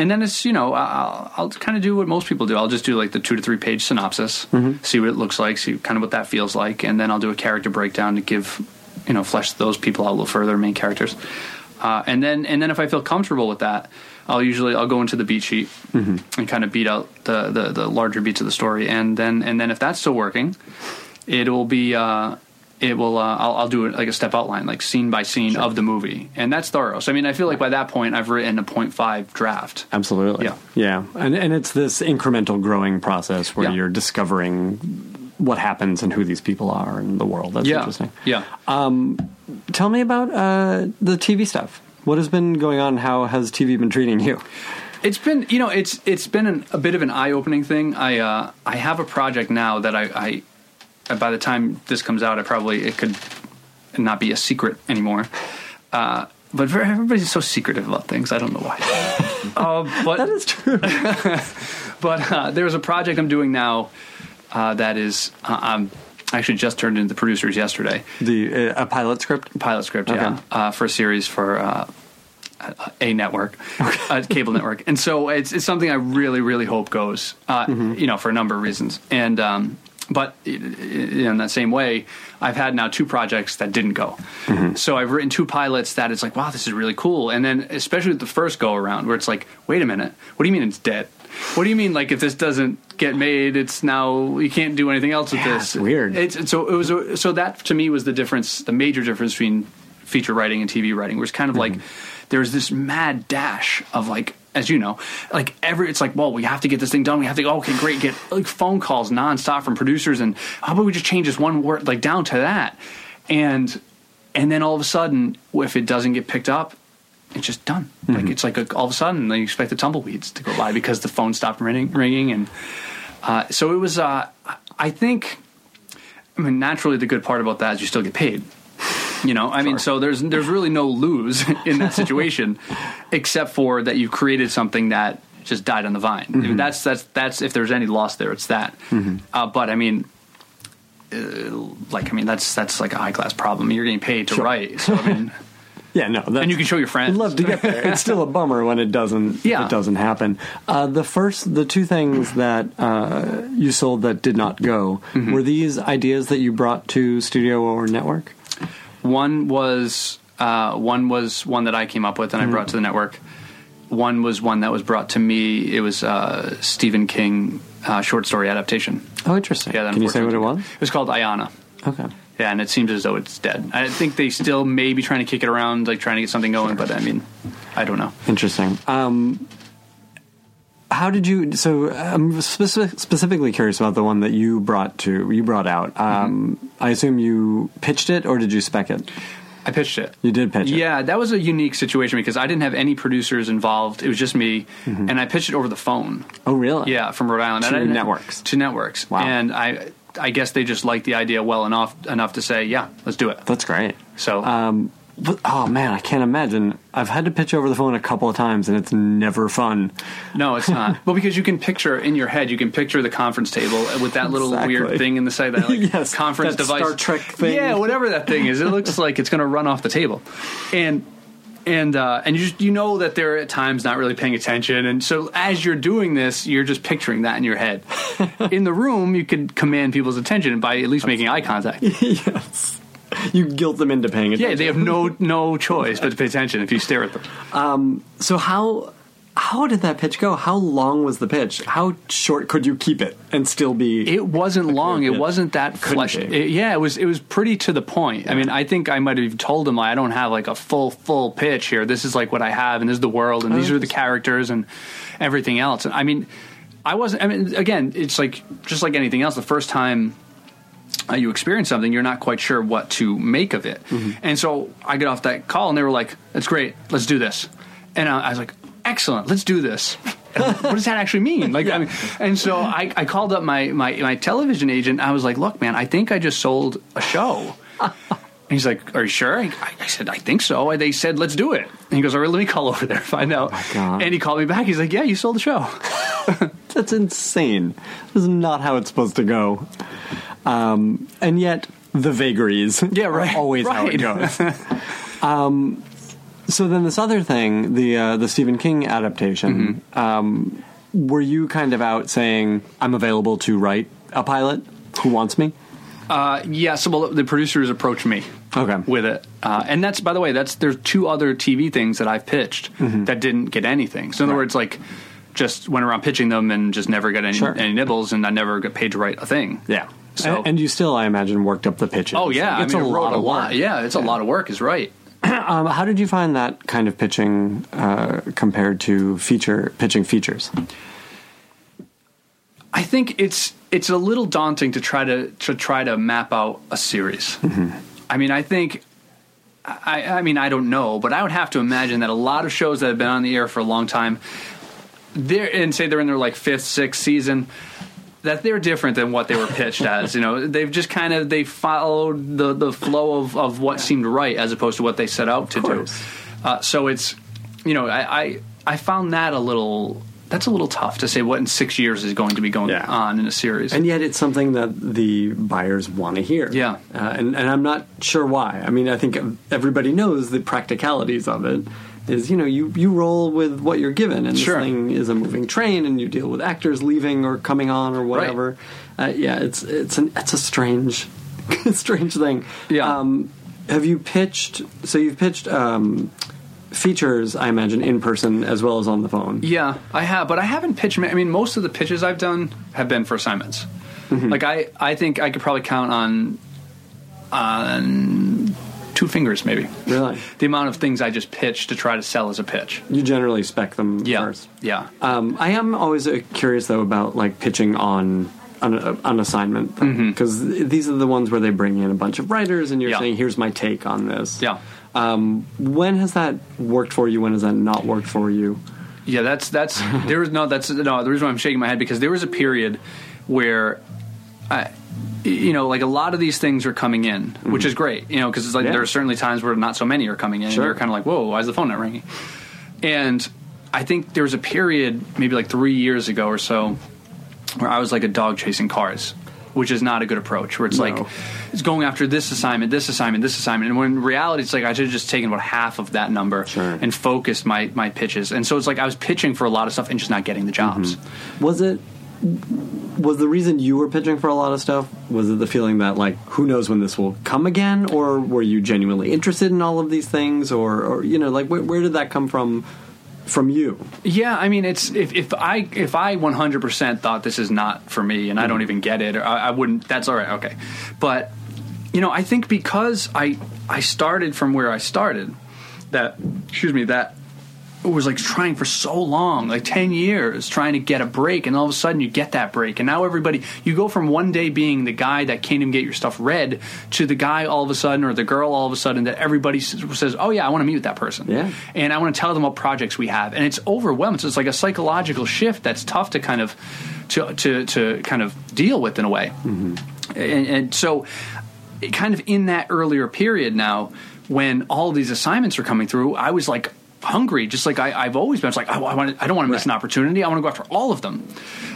and then it's you know I'll, I'll kind of do what most people do. I'll just do like the two to three page synopsis, see what it looks like, see kind of what that feels like, and then I'll do a character breakdown to give you know flesh those people out a little further, main characters, uh, and then and then if I feel comfortable with that, I'll usually I'll go into the beat sheet and kind of beat out the, the the larger beats of the story, and then and then if that's still working, it will be. Uh, it will. Uh, I'll, I'll do it like a step outline, like scene by scene of the movie, and that's thorough. So I mean, I feel like by that point, I've written a 0.5 draft. Absolutely. Yeah. Yeah. And and it's this incremental growing process where Yeah. you're discovering what happens and who these people are in the world. That's yeah, interesting. yeah. um, Tell me about uh, the TV stuff. What has been going on? How has TV been treating you? It's been, you know, it's it's been an, a bit of an eye opening thing. I uh, I have a project now that I, I by the time this comes out, it probably it could not be a secret anymore. Uh, but very- everybody's so secretive about things. I don't know why. uh, but That is true. but uh, there's a project I'm doing now uh, that is uh, I'm actually just turned into the producers yesterday. the uh, a pilot script. pilot script, Okay. yeah, uh, for a series for uh, a network, a cable network, and so it's it's something I really really hope goes, uh, you know, for a number of reasons, and um, but in that same way, I've had now two projects that didn't go, mm-hmm. so I've written two pilots that it's like, wow, this is really cool, and then especially with the first go around, where it's like, wait a minute, what do you mean it's dead? What do you mean, like, if this doesn't get made, it's now you can't do anything else with Yeah, this? it's weird. It's it's- so it was a, so that to me was the difference, the major difference between feature writing and TV writing, was kind of mm-hmm. like there's this mad dash of like as you know, like every it's like, well, we have to get this thing done. We have to go. Okay, great. Get like phone calls nonstop from producers, and how about we just change this one word like down to that, and and then all of a sudden, if it doesn't get picked up, it's just done. Like it's like a, all of a sudden, they expect the tumbleweeds to go by because the phone stopped ringing, ringing and uh, so it was. Uh, I think, I mean, naturally, the good part about that is you still get paid. You know, I mean, so there's there's really no lose in that situation, except for that you've created something that just died on the vine. I mean, that's that's that's if there's any loss there, it's that. Uh, but I mean, uh, like I mean, that's that's like a high class problem. You're getting paid to write, so I mean, Yeah, no, and you can show your friends. Love to get there. It's still a bummer when it doesn't. Yeah. it doesn't happen. Uh, the first, the two things that uh, you sold that did not go Mm-hmm. were these ideas that you brought to studio or network. One was uh, one was one that I came up with and I brought to the network. One was one that was brought to me. It was uh, Stephen King uh, short story adaptation. Oh, interesting. Yeah, that Can you say what it was? It was called Ayana. Okay. Yeah, and it seems as though it's dead. I think they still may be trying to kick it around, like trying to get something going. But I mean, I don't know. Interesting. Um, how did you? So I'm specific, specifically curious about the one that you brought to you brought out. Um, I assume you pitched it or did you spec it? I pitched it. You did pitch it. Yeah, that was a unique situation because I didn't have any producers involved. It was just me, and I pitched it over the phone. Oh, really? Yeah, from Rhode Island. To And networks. To networks. Wow. And I, I guess they just liked the idea well enough enough to say, yeah, let's do it. That's great. So Um, but, oh man, I can't imagine. I've had to pitch over the phone a couple of times, and it's never fun. no, it's not. well, because you can picture in your head, you can picture the conference table with that little Exactly. weird thing in the side, that like Yes, conference that device, Star Trek thing. Yeah, whatever that thing is, it looks like it's going to run off the table, and. And uh, and you just you know that they're at times not really paying attention, and so as you're doing this, you're just picturing that in your head. in the room, you could command people's attention by at least making eye contact. yes, you guilt them into paying attention. Yeah, they have no no choice but to pay attention if you stare at them. Um, so how how did that pitch go? How long was the pitch? How short could you keep it and still be? It wasn't long. It wasn't that Couldn't fleshed. be. It, yeah, it was. It was pretty to the point. I mean, I think I might have told him I don't have like a full full pitch here. This is like what I have, and this is the world, and these oh. are the characters, and everything else. And I mean, I wasn't. I mean, again, it's like just like anything else. The first time uh, you experience something, you're not quite sure what to make of it. And so I get off that call, and they were like, "That's great. Let's do this." And I, I was like, "Excellent. Let's do this." What does that actually mean? Like, I mean, and so I, I called up my, my my television agent. I was like, "Look, man, I think I just sold a show." And he's like, "Are you sure?" I, I said, "I think so." And they said, "Let's do it." And he goes, "All right, let me call over there, find out." God. and he called me back. He's like, "Yeah, you sold the show." That's insane. This is not how it's supposed to go. Um, and yet the vagaries Yeah, are right. always how it goes. um, so then this other thing, the uh, the Stephen King adaptation, Mm-hmm. um, were you kind of out saying I'm available to write a pilot? Who wants me? Uh, yeah, so well, the producers approached me Okay. with it, uh, and that's by the way, that's there's two other TV things that I've pitched that didn't get anything. So in other Mm-hmm. Words, like just went around pitching them and just never got any, Sure. any nibbles, and I never got paid to write a thing. Yeah. So- and, and you still, I imagine, worked up the pitches. Oh yeah, it's I mean, a I wrote lot of lot. work. Yeah, it's a lot of work. Is right. Um, how did you find that kind of pitching uh, compared to feature pitching features? I think it's it's a little daunting to try to to try to map out a series. I mean, I think. I, I mean, I don't know, but I would have to imagine that a lot of shows that have been on the air for a long time, they're and say they're in their like fifth, sixth season, that they're different than what they were pitched as. You know, they've just kind of they followed the the flow of of what seemed right as opposed to what they set out to do. Uh, so it's you know, I, I I found that a little that's a little tough to say what in six years is going to be going Yeah. on in a series. And yet, it's something that the buyers want to hear. Yeah. uh, and and I'm not sure why. I mean, I think everybody knows the practicalities of it. Is you know you you roll with what you're given, and Sure. this thing is a moving train, and you deal with actors leaving or coming on or whatever. Uh, yeah, it's it's an it's a strange strange thing. Yeah. Um, have you pitched? So you've pitched um, features, I imagine, in person as well as on the phone. Yeah, I have, but I haven't pitched. I mean, most of the pitches I've done have been for assignments. Like I, I think I could probably count on on two fingers, maybe. Really, The amount of things I just pitched to try to sell as a pitch. you generally spec them Yeah, first. yeah. Um, I am always uh, curious though about like pitching on an assignment because these are the ones where they bring in a bunch of writers and you're Mm-hmm. Yeah. saying, "Here's my take on this." Yeah. Um, when has that worked for you? When has that not worked for you? Yeah, that's that's there was no that's no the reason why I'm shaking my head because there was a period where I, you know, like a lot of these things are coming in, which is mm-hmm. great, you know, because it's like Yeah. there are certainly times where not so many are coming in. Sure. And you're kind of like, whoa, why is the phone not ringing? And I think there was a period, maybe like three years ago or so, where I was like a dog chasing cars, which is not a good approach. Where it's No. like it's going after this assignment, this assignment, this assignment, and when in reality it's like I should have just taken about half of that number Sure. and focused my my pitches. And so it's like I was pitching for a lot of stuff and just not getting the jobs. Mm-hmm. Was it was the reason you were pitching for a lot of stuff? Was it the feeling that like who knows when this will come again, or were you genuinely interested in all of these things, or, or you know like where, where did that come from from you? Yeah, I mean, it's if, if I if I 100 percent thought this is not for me and I don't mm-hmm. even get it, or I, I wouldn't. That's all right, okay. But you know, I think because I I started from where I started, that excuse me, that was like trying for so long, like 10 years, trying to get a break, and all of a sudden you get that break. And now everybody, you go from one day being the guy that can't even get your stuff read to the guy all of a sudden, or the girl all of a sudden that everybody says, Oh, yeah, I want to meet with that person. Yeah. And I want to tell them what projects we have. And it's overwhelming. So it's like a psychological shift that's tough to kind of, to, to, to kind of deal with in a way. Mm-hmm. And, and so, kind of in that earlier period now, when all these assignments are coming through, I was like hungry, just like I, I've always been. It's like I, I, want I don't want to miss an opportunity. I want to go after all of them.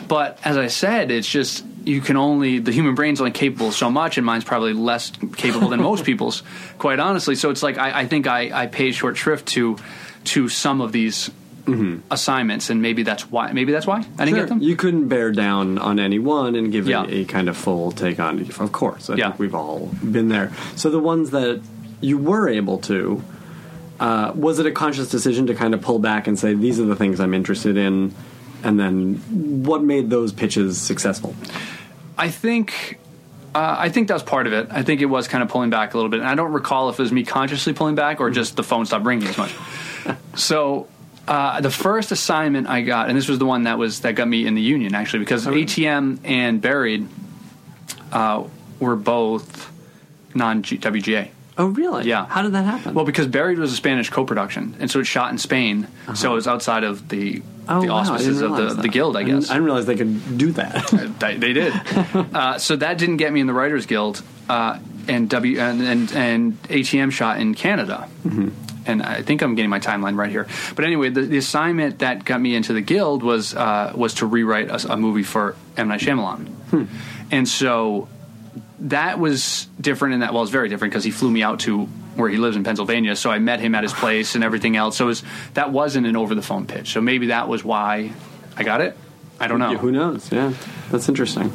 But as I said, it's just you can only the human brain's only capable of so much, and mine's probably less capable than most people's, quite honestly. So it's like I, I think I, I paid short shrift to to some of these mm-hmm. assignments, and maybe that's why. Maybe that's why I didn't get them. You couldn't bear down on any one and give Yeah. it a kind of full take on. Of course, I Yeah. think we've all been there. So the ones that you were able to, uh, was it a conscious decision to kind of pull back and say these are the things I'm interested in, and then what made those pitches successful? I think uh, I think that was part of it. I think it was kind of pulling back a little bit, and I don't recall if it was me consciously pulling back or just the phone stopped ringing as much. so uh, the first assignment I got, and this was the one that was that got me in the union actually, because ATM and Buried uh, were both non WGA. Oh, really? Yeah. How did that happen? Well, because Buried was a Spanish co-production, and so it's shot in Spain, so it was outside of the oh, the auspices didn't of the, the guild, I guess. I didn't realize they could do that. They, they did. uh, so that didn't get me in the Writers Guild, uh, and W and, and and ATM shot in Canada. And I think I'm getting my timeline right here. But anyway, the, the assignment that got me into the guild was uh, was to rewrite a, a movie for M Night Shyamalan, and so that was different in that. Well, it's very different because he flew me out to where he lives in Pennsylvania, so I met him at his place and everything else. So was, that wasn't an over the phone pitch. So maybe that was why I got it. I don't know. Yeah, who knows? Yeah, that's interesting.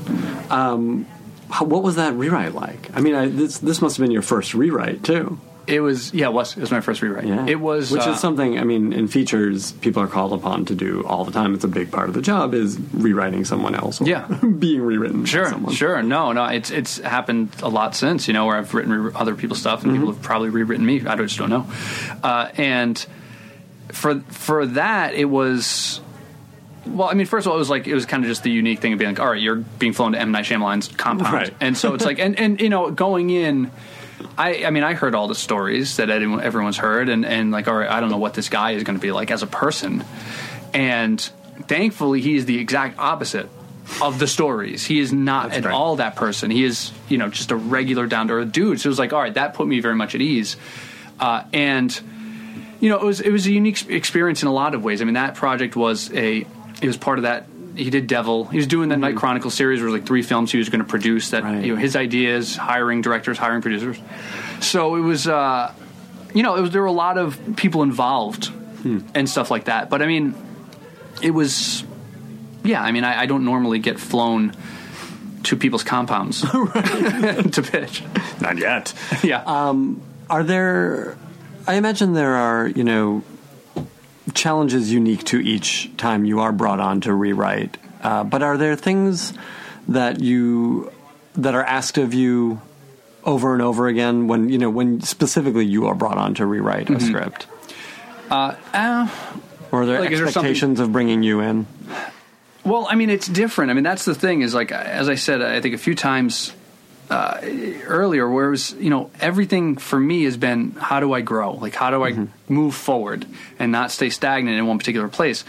Um, how, what was that rewrite like? I mean, I, this this must have been your first rewrite too. It was yeah, it was it was my first rewrite. Yeah, It was which uh, is something. I mean, in features, people are called upon to do all the time. It's a big part of the job is rewriting someone else. Or Yeah. being rewritten. Sure, sure. No, no, it's it's happened a lot since, you know, where I've written re- other people's stuff and Mm-hmm. people have probably rewritten me. I just don't know. Uh, and for for that, it was. Well, I mean, first of all, it was like it was kind of just the unique thing of being like, all right, you're being flown to M Night Shyamalan's compound, Right. and so it's like, and and you know, going in, I I mean, I heard all the stories that everyone, everyone's heard, and and like, all right, I don't know what this guy is going to be like as a person, and thankfully, he's the exact opposite of the stories. He is not at great. all that person. He is, you know, just a regular down to earth dude. So it was like, all right, that put me very much at ease, uh, and you know, it was it was a unique experience in a lot of ways. I mean, that project was a it was part of that. He did Devil. He was doing the Night Chronicle series, where like three films he was going to produce. That Right. you know his ideas, hiring directors, hiring producers. So it was, uh, you know, it was there were a lot of people involved and stuff like that. But I mean, it was, yeah. I mean, I, I don't normally get flown to people's compounds to pitch. Not yet. Yeah. Um, Are there? I imagine there are. You know, challenges unique to each time you are brought on to rewrite. Uh, but are there things that you that are asked of you over and over again when you know when specifically you are brought on to rewrite a script? Uh, Or are there Like, is there expectations of bringing you in? Well, I mean, it's different. I mean, that's the thing is like, as I said, I think a few times uh, earlier, where it was, you know, everything for me has been how do I grow? Like, how do I move forward and not stay stagnant in one particular place?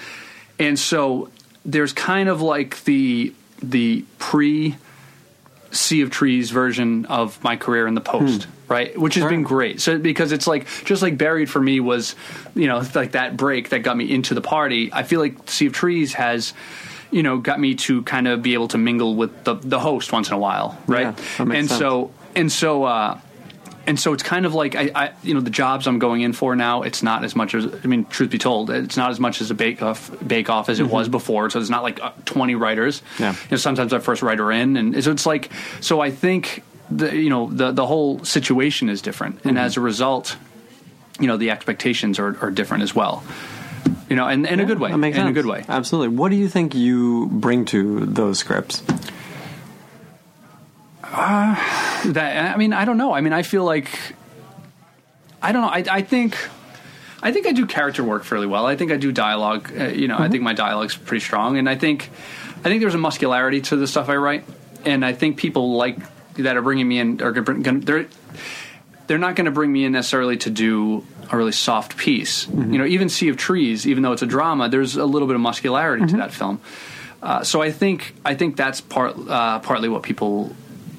And so there's kind of like the the pre Sea of Trees version of my career in the post, right? Which has Sure. been great. So because it's like just like Buried for me was, you know, like that break that got me into the party. I feel like Sea of Trees has. You know, got me to kind of be able to mingle with the the host once in a while, right? Yeah, that makes and sense. so and so uh, and so it's kind of like I, I, you know, the jobs I'm going in for now. It's not as much as I mean, truth be told, it's not as much as a bake off, bake off as it was before. So it's not like uh, 20 writers. Mm-hmm. Yeah. You know, sometimes our first writer in, and so it's like, so I think the you know the the whole situation is different, Mm-hmm. and as a result, you know, the expectations are, are different as well. You know, and in a good way, That makes in sense. a good way. Absolutely. What do you think you bring to those scripts? That I mean, I don't know. I mean, I feel like I don't know. I, I think I think I do character work fairly well. I think I do dialogue. Uh, you know, I think my dialogue's pretty strong, and I think I think there's a muscularity to the stuff I write, and I think people like that are bringing me in are gonna, gonna they're they're not going to bring me in necessarily to do a really soft piece. You know, even Sea of Trees, even though it's a drama, there's a little bit of muscularity to that film. Uh, so I think I think that's part uh, partly what people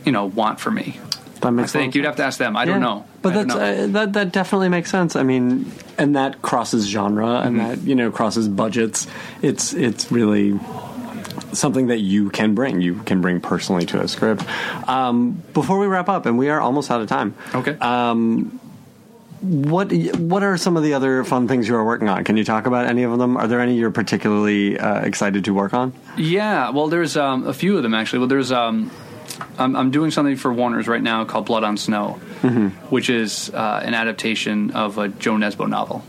you know want for me. That makes I think sense. you'd have to ask them. I don't know, But don't know. uh, that that definitely makes sense. I mean, and that crosses genre, and Mm-hmm. that you know crosses budgets. It's it's really something that you can bring. You can bring personally to a script. Um, before we wrap up, and we are almost out of time. okay. What what are some of the other fun things you are working on? Can you talk about any of them? Are there any you're particularly uh, excited to work on? Yeah, well, there's um, a few of them actually. Well, there's um, I'm, I'm doing something for Warner's right now called Blood on Snow, which is uh, an adaptation of a Jo Nesbø novel.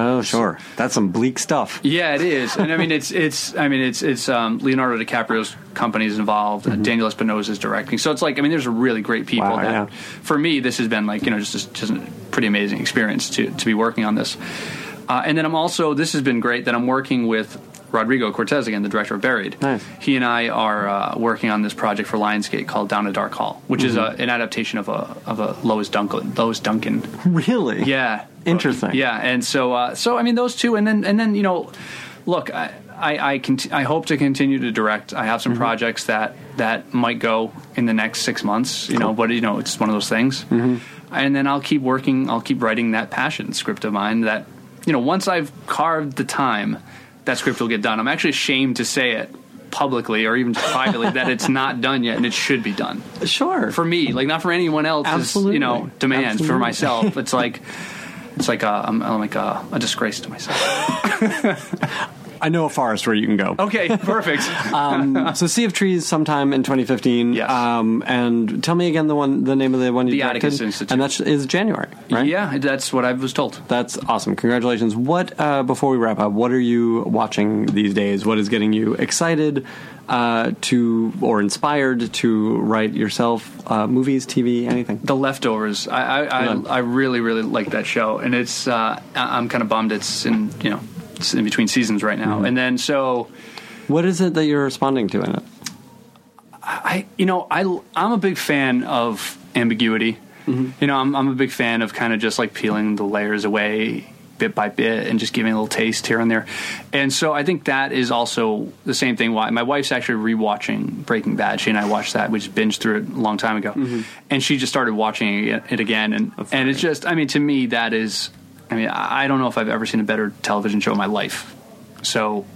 Oh, sure. That's some bleak stuff. Yeah, it is, and I mean it's it's I mean it's it's um, Leonardo DiCaprio's company is involved, and Daniel Espinosa is directing. So it's like I mean there's really great people. Wow, that, yeah. For me, this has been like you know just a, just a pretty amazing experience to to be working on this. Uh, and then I'm also this has been great that I'm working with Rodrigo Cortés again, the director of Buried. Nice. He and I are uh, working on this project for Lionsgate called Down a Dark Hall, which is a, an adaptation of a of a Lois Duncan Lois Duncan Really? yeah. Interesting. Yeah, and so uh, so I mean those two, and then and then you know, look, I I I, cont- I hope to continue to direct. I have some Mm-hmm. projects that that might go in the next six months. You know, but you know it's one of those things. Mm-hmm. And then I'll keep working. I'll keep writing that passion script of mine. That you know, once I've carved the time, that script will get done. I'm actually ashamed to say it publicly or even privately that it's not done yet and it should be done Sure. for me, like not for anyone else's, Absolutely. you know, demand for myself. It's like, it's like a, I'm, I'm like a, a disgrace to myself. I know a forest where you can go. Okay, perfect. Um, so Sea of Trees sometime in 2015. Yes. Um, and tell me again the one, the name of the one you The directed. Atticus Institute. And that is January, right? Yeah, that's what I was told. That's awesome. Congratulations. What uh, before we wrap up, what are you watching these days? What is getting you excited uh, to or inspired to write yourself? Uh, movies, TV, anything? The Leftovers. I I, I, I really really like that show, and it's uh, I'm kind of bummed it's in you know in between seasons right now, mm-hmm. and then so. What is it that you're responding to in it? I, you know, I, I'm a big fan of ambiguity. Mm-hmm. You know, I'm, I'm a big fan of kind of just like peeling the layers away bit by bit and just giving a little taste here and there. And so I think that is also the same thing. Why my wife's actually rewatching Breaking Bad. She and I watched that. We just binged through it a long time ago, mm-hmm. and she just started watching it, it again. And and it's just, I mean, to me, that is, I mean, I I don't know if I've ever seen a better television show in my life. So,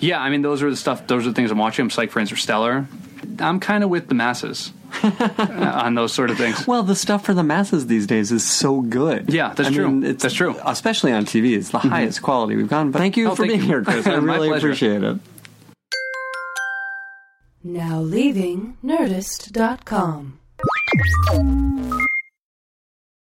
yeah, I mean, those are the stuff. Those are the things I'm watching. I'm psyched for Interstellar. I'm kind of with the masses on those sort of things. Well, the stuff for the masses these days is so good. Yeah, that's I true. Mean, it's, That's true. Mm-hmm. Especially on TV, it's the highest quality we've gotten. But thank you Oh, for thank being you. here, Chris. I My really pleasure. appreciate it. Now leaving Nerdist.com.